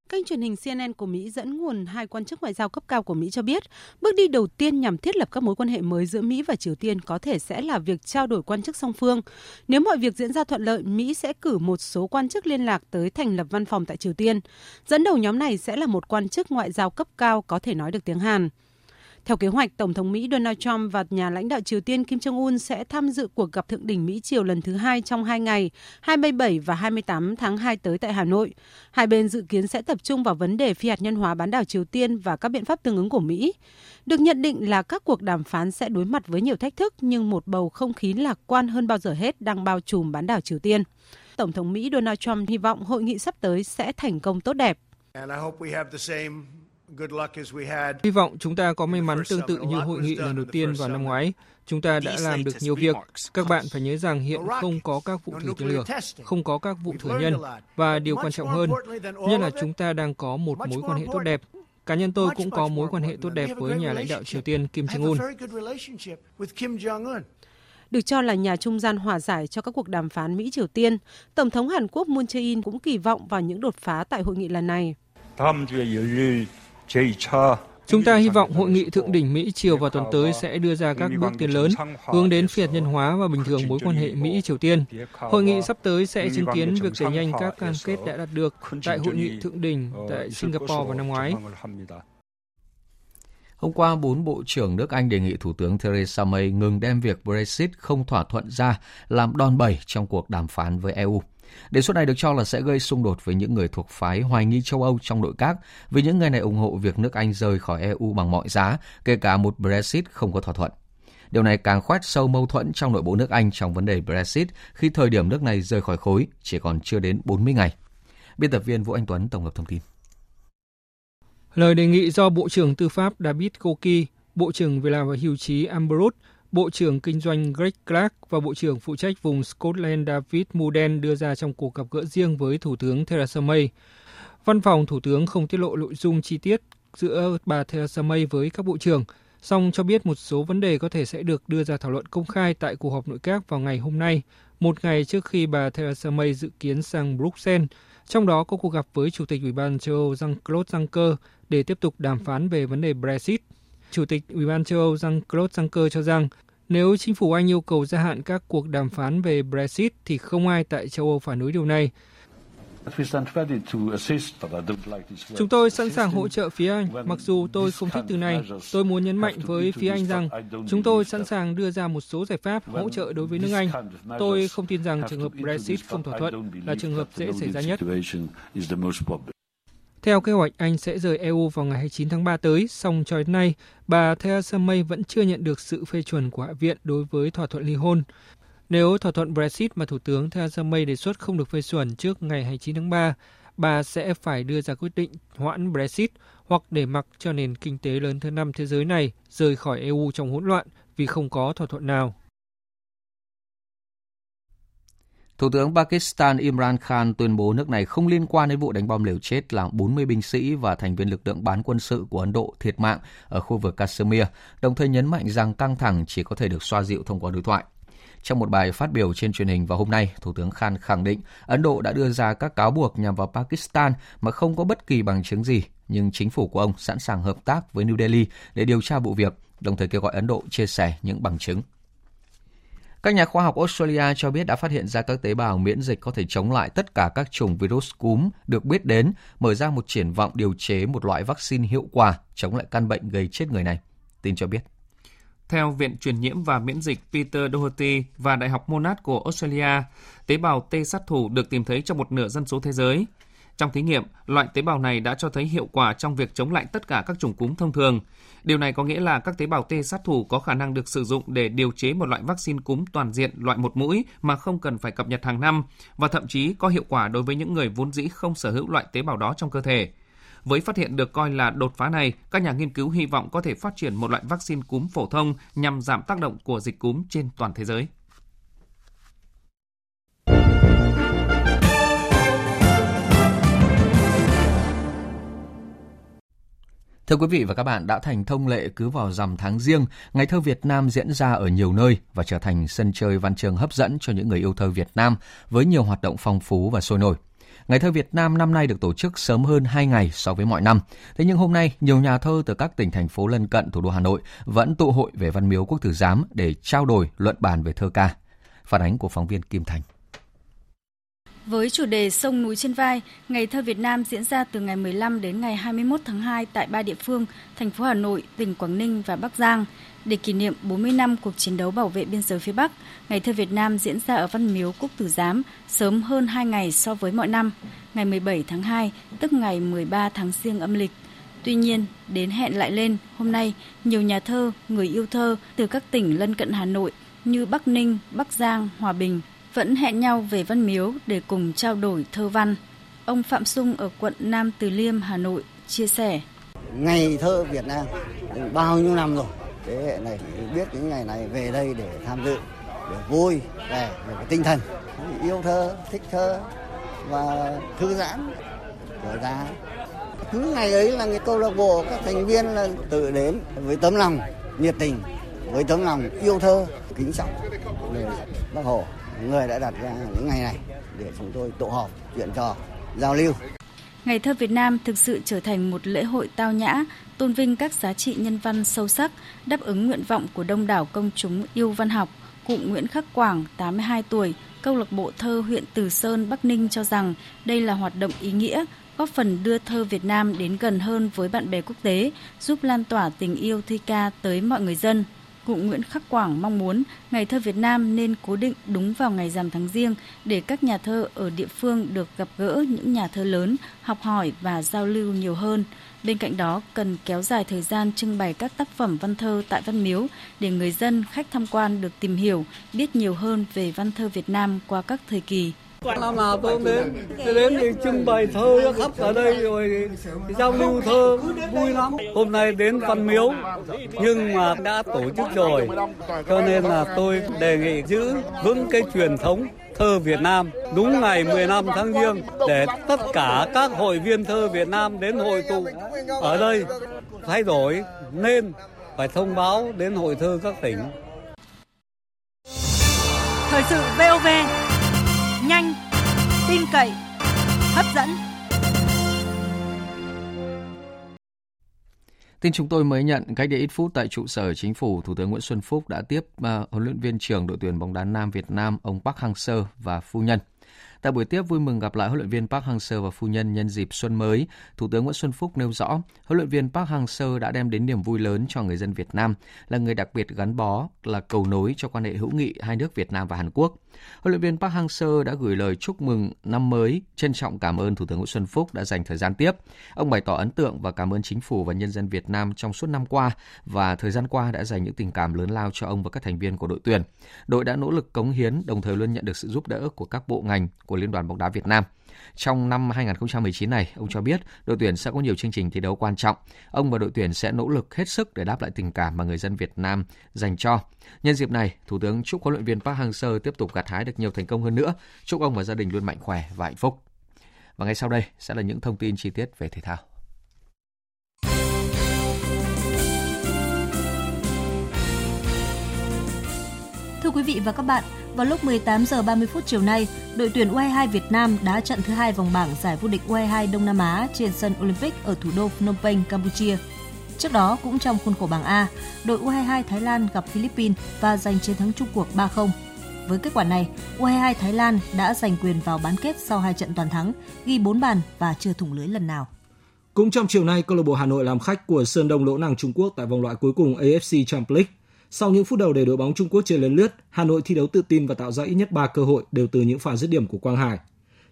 Kênh truyền hình CNN của Mỹ dẫn nguồn hai quan chức ngoại giao cấp cao của Mỹ cho biết, bước đi đầu tiên nhằm thiết lập các mối quan hệ mới giữa Mỹ và Triều Tiên có thể sẽ là việc trao đổi quan chức song phương. Nếu mọi việc diễn ra thuận lợi, Mỹ sẽ cử một số quan chức liên lạc tới thành lập văn phòng tại Triều Tiên. Dẫn đầu nhóm này sẽ là một quan chức ngoại giao cấp cao có thể nói được tiếng Hàn. Theo kế hoạch, Tổng thống Mỹ Donald Trump và nhà lãnh đạo Triều Tiên Kim Jong-un sẽ tham dự cuộc gặp thượng đỉnh Mỹ-Triều lần thứ hai trong hai ngày, 27 và 28 tháng 2 tới tại Hà Nội. Hai bên dự kiến sẽ tập trung vào vấn đề phi hạt nhân hóa bán đảo Triều Tiên và các biện pháp tương ứng của Mỹ. Được nhận định là các cuộc đàm phán sẽ đối mặt với nhiều thách thức nhưng một bầu không khí lạc quan hơn bao giờ hết đang bao trùm bán đảo Triều Tiên. Tổng thống Mỹ Donald Trump hy vọng hội nghị sắp tới sẽ thành công tốt đẹp. Hy vọng chúng ta có may mắn tương tự như hội nghị lần đầu tiên vào năm ngoái. Chúng ta đã làm được nhiều việc. Các bạn phải nhớ rằng hiện không có các vụ thử tên lửa, không có các vụ thử nhân. Và điều quan trọng hơn, nhất là chúng ta đang có một mối quan hệ tốt đẹp. Cá nhân tôi cũng có mối quan hệ tốt đẹp với nhà lãnh đạo Triều Tiên Kim Jong-un. Được cho là nhà trung gian hòa giải cho các cuộc đàm phán Mỹ-Triều Tiên, Tổng thống Hàn Quốc Moon Jae-in cũng kỳ vọng vào những đột phá tại hội nghị lần này. Chúng ta hy vọng hội nghị thượng đỉnh Mỹ chiều vào tuần tới sẽ đưa ra các bước tiến lớn hướng đến phi hạt nhân hóa và bình thường mối quan hệ Mỹ Triều Tiên. Hội nghị sắp tới sẽ chứng kiến việc đẩy nhanh các cam kết đã đạt được tại hội nghị thượng đỉnh tại Singapore vào năm ngoái. Hôm qua, bốn bộ trưởng nước Anh đề nghị Thủ tướng Theresa May ngừng đem việc Brexit không thỏa thuận ra làm đòn bẩy trong cuộc đàm phán với EU. Đề xuất này được cho là sẽ gây xung đột với những người thuộc phái hoài nghi châu Âu trong nội các, vì những người này ủng hộ việc nước Anh rời khỏi EU bằng mọi giá, kể cả một Brexit không có thỏa thuận. Điều này càng khoét sâu mâu thuẫn trong nội bộ nước Anh trong vấn đề Brexit khi thời điểm nước này rời khỏi khối chỉ còn chưa đến 40 ngày. Biên tập viên Vũ Anh Tuấn tổng hợp thông tin. Lời đề nghị do Bộ trưởng Tư pháp David Koki, Bộ trưởng Về làm và Hưu trí Ambrose Bộ trưởng Kinh doanh Greg Clark và Bộ trưởng phụ trách vùng Scotland David Muden đưa ra trong cuộc gặp gỡ riêng với Thủ tướng Theresa May. Văn phòng Thủ tướng không tiết lộ nội dung chi tiết giữa bà Theresa May với các bộ trưởng, song cho biết một số vấn đề có thể sẽ được đưa ra thảo luận công khai tại cuộc họp nội các vào ngày hôm nay, một ngày trước khi bà Theresa May dự kiến sang Bruxelles, trong đó có cuộc gặp với Chủ tịch Ủy ban châu Âu Jean-Claude Juncker để tiếp tục đàm phán về vấn đề Brexit. Chủ tịch Ủy ban châu Âu Jean-Claude Juncker cho rằng nếu chính phủ Anh yêu cầu gia hạn các cuộc đàm phán về Brexit thì không ai tại châu Âu phản đối điều này. Chúng tôi sẵn sàng hỗ trợ phía Anh, mặc dù tôi không thích từ này. Tôi muốn nhấn mạnh với phía Anh rằng chúng tôi sẵn sàng đưa ra một số giải pháp hỗ trợ đối với nước Anh. Tôi không tin rằng trường hợp Brexit không thỏa thuận là trường hợp dễ xảy ra nhất. Theo kế hoạch, Anh sẽ rời EU vào ngày 29 tháng 3 tới, song cho đến nay, bà Theresa May vẫn chưa nhận được sự phê chuẩn của Hạ viện đối với thỏa thuận ly hôn. Nếu thỏa thuận Brexit mà Thủ tướng Theresa May đề xuất không được phê chuẩn trước ngày 29 tháng 3, bà sẽ phải đưa ra quyết định hoãn Brexit hoặc để mặc cho nền kinh tế lớn thứ năm thế giới này rời khỏi EU trong hỗn loạn vì không có thỏa thuận nào. Thủ tướng Pakistan Imran Khan tuyên bố nước này không liên quan đến vụ đánh bom liều chết làm 40 binh sĩ và thành viên lực lượng bán quân sự của Ấn Độ thiệt mạng ở khu vực Kashmir, đồng thời nhấn mạnh rằng căng thẳng chỉ có thể được xoa dịu thông qua đối thoại. Trong một bài phát biểu trên truyền hình vào hôm nay, Thủ tướng Khan khẳng định Ấn Độ đã đưa ra các cáo buộc nhằm vào Pakistan mà không có bất kỳ bằng chứng gì, nhưng chính phủ của ông sẵn sàng hợp tác với New Delhi để điều tra vụ việc, đồng thời kêu gọi Ấn Độ chia sẻ những bằng chứng. Các nhà khoa học Australia cho biết đã phát hiện ra các tế bào miễn dịch có thể chống lại tất cả các chủng virus cúm được biết đến, mở ra một triển vọng điều chế một loại vaccine hiệu quả chống lại căn bệnh gây chết người này. Tin cho biết. Theo Viện Truyền nhiễm và Miễn dịch Peter Doherty và Đại học Monash của Australia, tế bào T sát thủ được tìm thấy trong một nửa dân số thế giới. Trong thí nghiệm, loại tế bào này đã cho thấy hiệu quả trong việc chống lại tất cả các chủng cúm thông thường. Điều này có nghĩa là các tế bào T sát thủ có khả năng được sử dụng để điều chế một loại vaccine cúm toàn diện loại một mũi mà không cần phải cập nhật hàng năm và thậm chí có hiệu quả đối với những người vốn dĩ không sở hữu loại tế bào đó trong cơ thể. Với phát hiện được coi là đột phá này, các nhà nghiên cứu hy vọng có thể phát triển một loại vaccine cúm phổ thông nhằm giảm tác động của dịch cúm trên toàn thế giới. Thưa quý vị và các bạn, đã thành thông lệ cứ vào rằm tháng riêng, Ngày thơ Việt Nam diễn ra ở nhiều nơi và trở thành sân chơi văn chương hấp dẫn cho những người yêu thơ Việt Nam với nhiều hoạt động phong phú và sôi nổi. Ngày thơ Việt Nam năm nay được tổ chức sớm hơn 2 ngày so với mọi năm. Thế nhưng hôm nay, nhiều nhà thơ từ các tỉnh thành phố lân cận thủ đô Hà Nội vẫn tụ hội về Văn Miếu Quốc Tử Giám để trao đổi luận bàn về thơ ca. Phản ánh của phóng viên Kim Thành. Với chủ đề Sông núi trên vai, Ngày thơ Việt Nam diễn ra từ ngày 15 đến ngày 21 tháng 2 tại ba địa phương, thành phố Hà Nội, tỉnh Quảng Ninh và Bắc Giang. Để kỷ niệm 40 năm cuộc chiến đấu bảo vệ biên giới phía Bắc, Ngày thơ Việt Nam diễn ra ở Văn Miếu Quốc Tử Giám sớm hơn 2 ngày so với mọi năm, ngày 17 tháng 2, tức ngày 13 tháng Giêng âm lịch. Tuy nhiên, đến hẹn lại lên, hôm nay, nhiều nhà thơ, người yêu thơ từ các tỉnh lân cận Hà Nội như Bắc Ninh, Bắc Giang, Hòa Bình, vẫn hẹn nhau về Văn Miếu để cùng trao đổi thơ văn. Ông Phạm Sung ở quận Nam Từ Liêm, Hà Nội chia sẻ. ngày thơ Việt Nam bao nhiêu năm rồi thế hệ này biết những ngày này về đây để tham dự để vui để, để tinh thần yêu thơ thích thơ và thư giãn của ra cứ ngày ấy là cái câu lạc bộ các thành viên là tự đến với tấm lòng nhiệt tình với tấm lòng yêu thơ kính trọng về bác hồ người đã đặt ra những ngày này để chúng tôi tụ họp chuyện trò giao lưu Ngày thơ Việt Nam thực sự trở thành một lễ hội tao nhã, tôn vinh các giá trị nhân văn sâu sắc, đáp ứng nguyện vọng của đông đảo công chúng yêu văn học. Cụ Nguyễn Khắc Quảng, 82 tuổi, câu lạc bộ thơ huyện Từ Sơn, Bắc Ninh cho rằng đây là hoạt động ý nghĩa, góp phần đưa thơ Việt Nam đến gần hơn với bạn bè quốc tế, giúp lan tỏa tình yêu thi ca tới mọi người dân. Cụ Nguyễn Khắc Quảng mong muốn Ngày thơ Việt Nam nên cố định đúng vào ngày rằm tháng riêng để các nhà thơ ở địa phương được gặp gỡ những nhà thơ lớn, học hỏi và giao lưu nhiều hơn. Bên cạnh đó, cần kéo dài thời gian trưng bày các tác phẩm văn thơ tại Văn Miếu để người dân, khách tham quan được tìm hiểu, biết nhiều hơn về văn thơ Việt Nam qua các thời kỳ. Năm nào tôi đến, tôi đến thì trưng bày thơ khắp ở đây rồi giao lưu thơ vui lắm. Hôm nay đến Văn Miếu nhưng mà đã tổ chức rồi, cho nên là tôi đề nghị giữ vững cái truyền thống thơ Việt Nam đúng ngày 15 tháng Giêng để tất cả các hội viên thơ Việt Nam đến hội tụ ở đây thay đổi nên phải thông báo đến hội thơ các tỉnh. Thời sự VOV nhanh, tin cậy, hấp dẫn. Tin chúng tôi mới nhận cách đây ít phút tại trụ sở chính phủ, Thủ tướng Nguyễn Xuân Phúc đã tiếp uh, huấn luyện viên trưởng đội tuyển bóng đá nam Việt Nam ông Park Hang-seo và phu nhân. Tại buổi tiếp vui mừng gặp lại huấn luyện viên Park Hang-seo và phu nhân nhân dịp xuân mới, Thủ tướng Nguyễn Xuân Phúc nêu rõ, huấn luyện viên Park Hang-seo đã đem đến niềm vui lớn cho người dân Việt Nam, là người đặc biệt gắn bó, là cầu nối cho quan hệ hữu nghị hai nước Việt Nam và Hàn Quốc. Huấn luyện viên Park Hang-seo đã gửi lời chúc mừng năm mới, trân trọng cảm ơn Thủ tướng Nguyễn Xuân Phúc đã dành thời gian tiếp. Ông bày tỏ ấn tượng và cảm ơn chính phủ và nhân dân Việt Nam trong suốt năm qua và thời gian qua đã dành những tình cảm lớn lao cho ông và các thành viên của đội tuyển. Đội đã nỗ lực cống hiến, đồng thời luôn nhận được sự giúp đỡ của các bộ ngành của Liên đoàn bóng đá Việt Nam. Trong năm 2019 này, ông cho biết đội tuyển sẽ có nhiều chương trình thi đấu quan trọng. Ông và đội tuyển sẽ nỗ lực hết sức để đáp lại tình cảm mà người dân Việt Nam dành cho. Nhân dịp này, Thủ tướng chúc huấn luyện viên Park Hang-seo tiếp tục gặt hái được nhiều thành công hơn nữa. Chúc ông và gia đình luôn mạnh khỏe và hạnh phúc. Và ngay sau đây sẽ là những thông tin chi tiết về thể thao. Thưa quý vị và các bạn, vào lúc 18 giờ 30 phút chiều nay, đội tuyển U22 Việt Nam đã trận thứ hai vòng bảng giải vô địch U22 Đông Nam Á trên sân Olympic ở thủ đô Phnom Penh, Campuchia. Trước đó, cũng trong khuôn khổ bảng A, đội U22 Thái Lan gặp Philippines và giành chiến thắng chung cuộc 3-0. Với kết quả này, U22 Thái Lan đã giành quyền vào bán kết sau hai trận toàn thắng, ghi 4 bàn và chưa thủng lưới lần nào. Cũng trong chiều nay, câu lạc bộ Hà Nội làm khách của Sơn Đông Lỗ Nàng Trung Quốc tại vòng loại cuối cùng AFC Champions League. Sau những phút đầu để đội bóng Trung Quốc chơi lấn lướt, Hà Nội thi đấu tự tin và tạo ra ít nhất 3 cơ hội đều từ những pha dứt điểm của Quang Hải.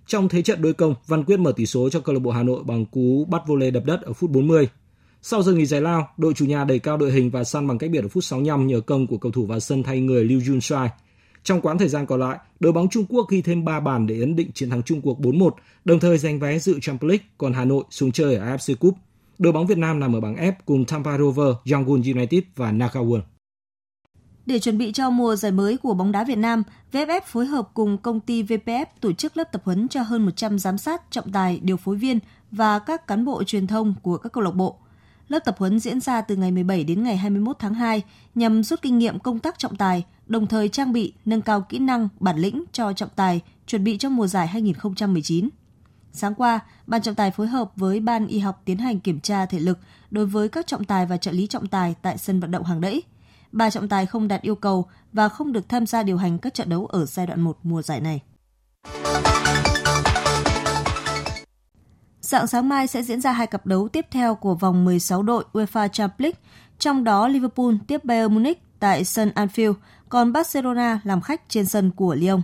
Trong thế trận đôi công, Văn Quyết mở tỷ số cho câu lạc bộ Hà Nội bằng cú bắt vô lê đập đất ở phút 40. Sau giờ nghỉ giải lao, đội chủ nhà đẩy cao đội hình và săn bằng cách biệt ở phút 65 nhờ công của cầu thủ vào sân thay người Liu Junshai. Trong quãng thời gian còn lại, đội bóng Trung Quốc ghi thêm 3 bàn để ấn định chiến thắng chung cuộc 4-1, đồng thời giành vé dự Champions League, còn Hà Nội xuống chơi ở AFC Cup. Đội bóng Việt Nam nằm ở bảng F cùng Tampa Rover, Yangon United và Nakaworld. Để chuẩn bị cho mùa giải mới của bóng đá Việt Nam, VFF phối hợp cùng công ty VPF tổ chức lớp tập huấn cho hơn 100 giám sát, trọng tài, điều phối viên và các cán bộ truyền thông của các câu lạc bộ. Lớp tập huấn diễn ra từ ngày 17 đến ngày 21 tháng 2 nhằm rút kinh nghiệm công tác trọng tài, đồng thời trang bị, nâng cao kỹ năng, bản lĩnh cho trọng tài chuẩn bị cho mùa giải 2019. Sáng qua, Ban trọng tài phối hợp với Ban y học tiến hành kiểm tra thể lực đối với các trọng tài và trợ lý trọng tài tại sân vận động hàng đẫy. Ba trọng tài không đạt yêu cầu và không được tham gia điều hành các trận đấu ở giai đoạn 1 mùa giải này. Dạng sáng mai sẽ diễn ra hai cặp đấu tiếp theo của vòng 16 đội UEFA Champions League, trong đó Liverpool tiếp Bayern Munich tại sân Anfield, còn Barcelona làm khách trên sân của Lyon.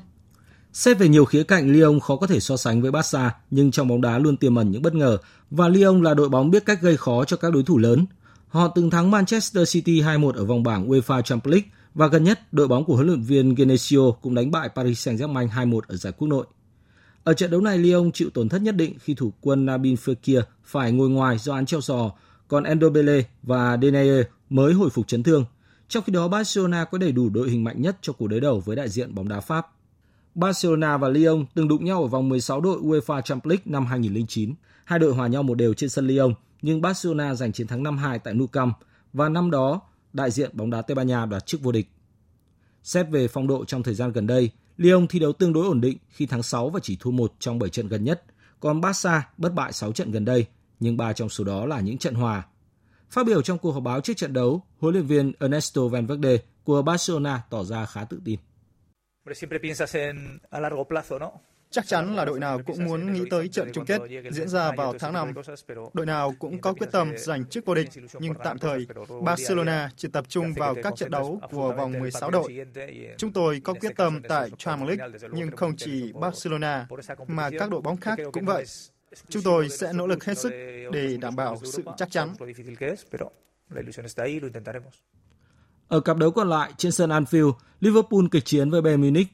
Xét về nhiều khía cạnh, Lyon khó có thể so sánh với Barca, nhưng trong bóng đá luôn tiềm ẩn những bất ngờ và Lyon là đội bóng biết cách gây khó cho các đối thủ lớn. Họ từng thắng Manchester City 2-1 ở vòng bảng UEFA Champions League và gần nhất, đội bóng của huấn luyện viên Genesio cũng đánh bại Paris Saint-Germain 2-1 ở giải quốc nội. Ở trận đấu này, Lyon chịu tổn thất nhất định khi thủ quân Nabil Fekir phải ngồi ngoài do án treo sò, còn Endobele và Denayer mới hồi phục chấn thương. Trong khi đó, Barcelona có đầy đủ đội hình mạnh nhất cho cuộc đối đầu với đại diện bóng đá Pháp. Barcelona và Lyon từng đụng nhau ở vòng 16 đội UEFA Champions League năm 2009. Hai đội hòa nhau một đều trên sân Lyon, nhưng Barcelona giành chiến thắng 5-2 tại Nou Camp và năm đó đại diện bóng đá Tây Ban Nha đoạt chức vô địch. Xét về phong độ trong thời gian gần đây, Lyon thi đấu tương đối ổn định khi thắng 6 và chỉ thua 1 trong 7 trận gần nhất, còn Barca bất bại 6 trận gần đây, nhưng ba trong số đó là những trận hòa. Phát biểu trong cuộc họp báo trước trận đấu, huấn luyện viên Ernesto Valverde của Barcelona tỏ ra khá tự tin. Chắc chắn là đội nào cũng muốn nghĩ tới trận chung kết diễn ra vào tháng 5. Đội nào cũng có quyết tâm giành chức vô địch, nhưng tạm thời Barcelona chỉ tập trung vào các trận đấu của vòng 16 đội. Chúng tôi có quyết tâm tại Champions League, nhưng không chỉ Barcelona, mà các đội bóng khác cũng vậy. Chúng tôi sẽ nỗ lực hết sức để đảm bảo sự chắc chắn. Ở cặp đấu còn lại trên sân Anfield, Liverpool kịch chiến với Bayern Munich.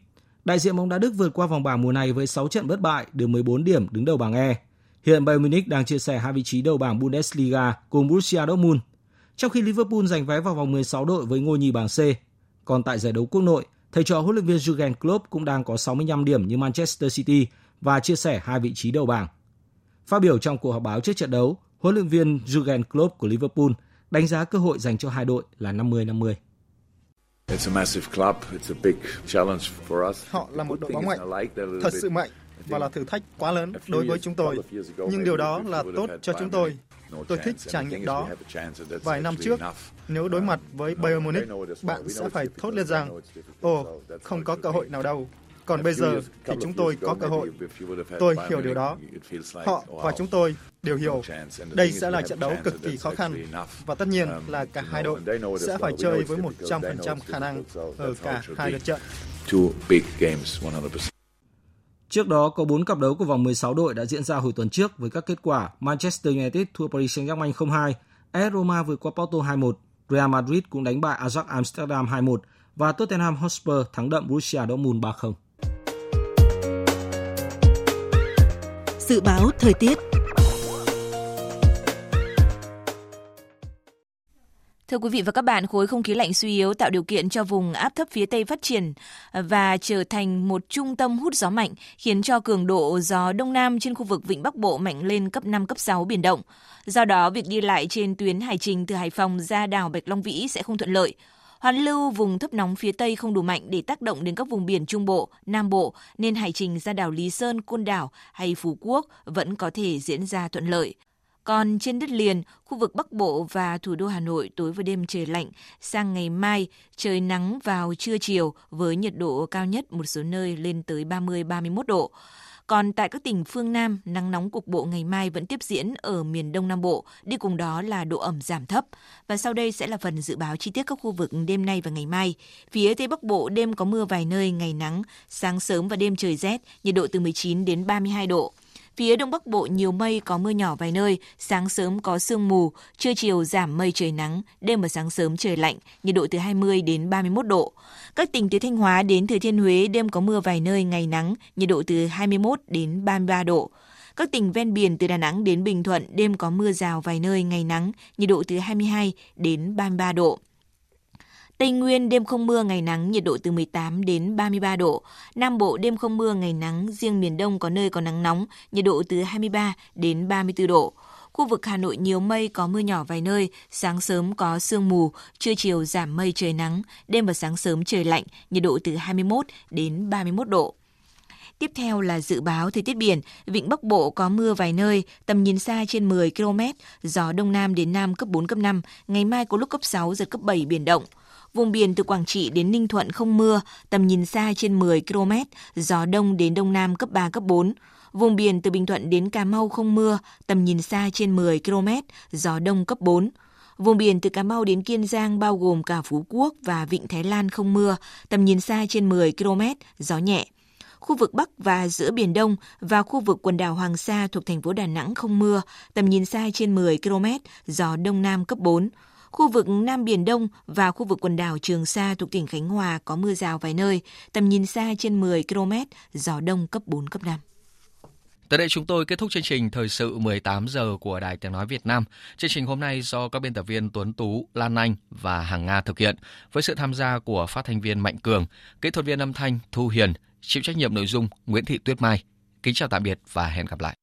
Đại diện bóng đá Đức vượt qua vòng bảng mùa này với 6 trận bất bại, được 14 điểm đứng đầu bảng E. Hiện Bayern Munich đang chia sẻ hai vị trí đầu bảng Bundesliga cùng Borussia Dortmund, trong khi Liverpool giành vé vào vòng 16 đội với ngôi nhì bảng C. Còn tại giải đấu quốc nội, thầy trò huấn luyện viên Jurgen Klopp cũng đang có 65 điểm như Manchester City và chia sẻ hai vị trí đầu bảng. Phát biểu trong cuộc họp báo trước trận đấu, huấn luyện viên Jurgen Klopp của Liverpool đánh giá cơ hội dành cho hai đội là 50-50. Họ là một đội bóng mạnh, thật sự mạnh và là thử thách quá lớn đối với chúng tôi. Nhưng điều đó là tốt cho chúng tôi. Tôi thích trải nghiệm đó. Vài năm trước, nếu đối mặt với Bayern Munich, bạn sẽ phải thốt lên rằng, ồ, không có cơ hội nào đâu. Còn bây giờ thì chúng tôi có cơ hội. Tôi hiểu điều đó. Họ và chúng tôi đều hiểu đây sẽ là trận đấu cực kỳ khó khăn và tất nhiên là cả hai đội sẽ phải chơi với 100% khả năng ở cả hai lượt trận. Trước đó có 4 cặp đấu của vòng 16 đội đã diễn ra hồi tuần trước với các kết quả Manchester United thua Paris Saint-Germain 0-2, AS Roma vượt qua Porto 2-1, Real Madrid cũng đánh bại Ajax Amsterdam 2-1 và Tottenham Hotspur thắng đậm Borussia Dortmund 3-0. Dự báo thời tiết Thưa quý vị và các bạn, khối không khí lạnh suy yếu tạo điều kiện cho vùng áp thấp phía Tây phát triển và trở thành một trung tâm hút gió mạnh, khiến cho cường độ gió Đông Nam trên khu vực Vịnh Bắc Bộ mạnh lên cấp 5, cấp 6 biển động. Do đó, việc đi lại trên tuyến hải trình từ Hải Phòng ra đảo Bạch Long Vĩ sẽ không thuận lợi. Hoàn lưu vùng thấp nóng phía Tây không đủ mạnh để tác động đến các vùng biển Trung Bộ, Nam Bộ, nên hải trình ra đảo Lý Sơn, Côn Đảo hay Phú Quốc vẫn có thể diễn ra thuận lợi. Còn trên đất liền, khu vực Bắc Bộ và thủ đô Hà Nội tối và đêm trời lạnh, sang ngày mai trời nắng vào trưa chiều với nhiệt độ cao nhất một số nơi lên tới 30-31 độ. Còn tại các tỉnh phương Nam, nắng nóng cục bộ ngày mai vẫn tiếp diễn ở miền Đông Nam Bộ, đi cùng đó là độ ẩm giảm thấp. Và sau đây sẽ là phần dự báo chi tiết các khu vực đêm nay và ngày mai. Phía Tây Bắc Bộ đêm có mưa vài nơi, ngày nắng, sáng sớm và đêm trời rét, nhiệt độ từ 19 đến 32 độ. Phía Đông Bắc Bộ nhiều mây có mưa nhỏ vài nơi, sáng sớm có sương mù, trưa chiều giảm mây trời nắng, đêm và sáng sớm trời lạnh, nhiệt độ từ 20 đến 31 độ. Các tỉnh từ Thanh Hóa đến Thừa Thiên Huế đêm có mưa vài nơi, ngày nắng, nhiệt độ từ 21 đến 33 độ. Các tỉnh ven biển từ Đà Nẵng đến Bình Thuận đêm có mưa rào vài nơi, ngày nắng, nhiệt độ từ 22 đến 33 độ. Tây Nguyên đêm không mưa, ngày nắng, nhiệt độ từ 18 đến 33 độ. Nam Bộ đêm không mưa, ngày nắng, riêng miền Đông có nơi có nắng nóng, nhiệt độ từ 23 đến 34 độ. Khu vực Hà Nội nhiều mây, có mưa nhỏ vài nơi, sáng sớm có sương mù, trưa chiều giảm mây trời nắng, đêm và sáng sớm trời lạnh, nhiệt độ từ 21 đến 31 độ. Tiếp theo là dự báo thời tiết biển, vịnh Bắc Bộ có mưa vài nơi, tầm nhìn xa trên 10 km, gió đông nam đến nam cấp 4 cấp 5, ngày mai có lúc cấp 6 giật cấp 7 biển động. Vùng biển từ Quảng Trị đến Ninh Thuận không mưa, tầm nhìn xa trên 10 km, gió đông đến đông nam cấp 3, cấp 4. Vùng biển từ Bình Thuận đến Cà Mau không mưa, tầm nhìn xa trên 10 km, gió đông cấp 4. Vùng biển từ Cà Mau đến Kiên Giang bao gồm cả Phú Quốc và Vịnh Thái Lan không mưa, tầm nhìn xa trên 10 km, gió nhẹ. Khu vực Bắc và giữa Biển Đông và khu vực quần đảo Hoàng Sa thuộc thành phố Đà Nẵng không mưa, tầm nhìn xa trên 10 km, gió Đông Nam cấp 4. Khu vực Nam Biển Đông và khu vực quần đảo Trường Sa thuộc tỉnh Khánh Hòa có mưa rào vài nơi, tầm nhìn xa trên 10 km, gió đông cấp 4, cấp 5. Tới đây chúng tôi kết thúc chương trình Thời sự 18 giờ của Đài Tiếng Nói Việt Nam. Chương trình hôm nay do các biên tập viên Tuấn Tú, Lan Anh và Hằng Nga thực hiện với sự tham gia của phát thanh viên Mạnh Cường, kỹ thuật viên âm thanh Thu Hiền, chịu trách nhiệm nội dung Nguyễn Thị Tuyết Mai. Kính chào tạm biệt và hẹn gặp lại.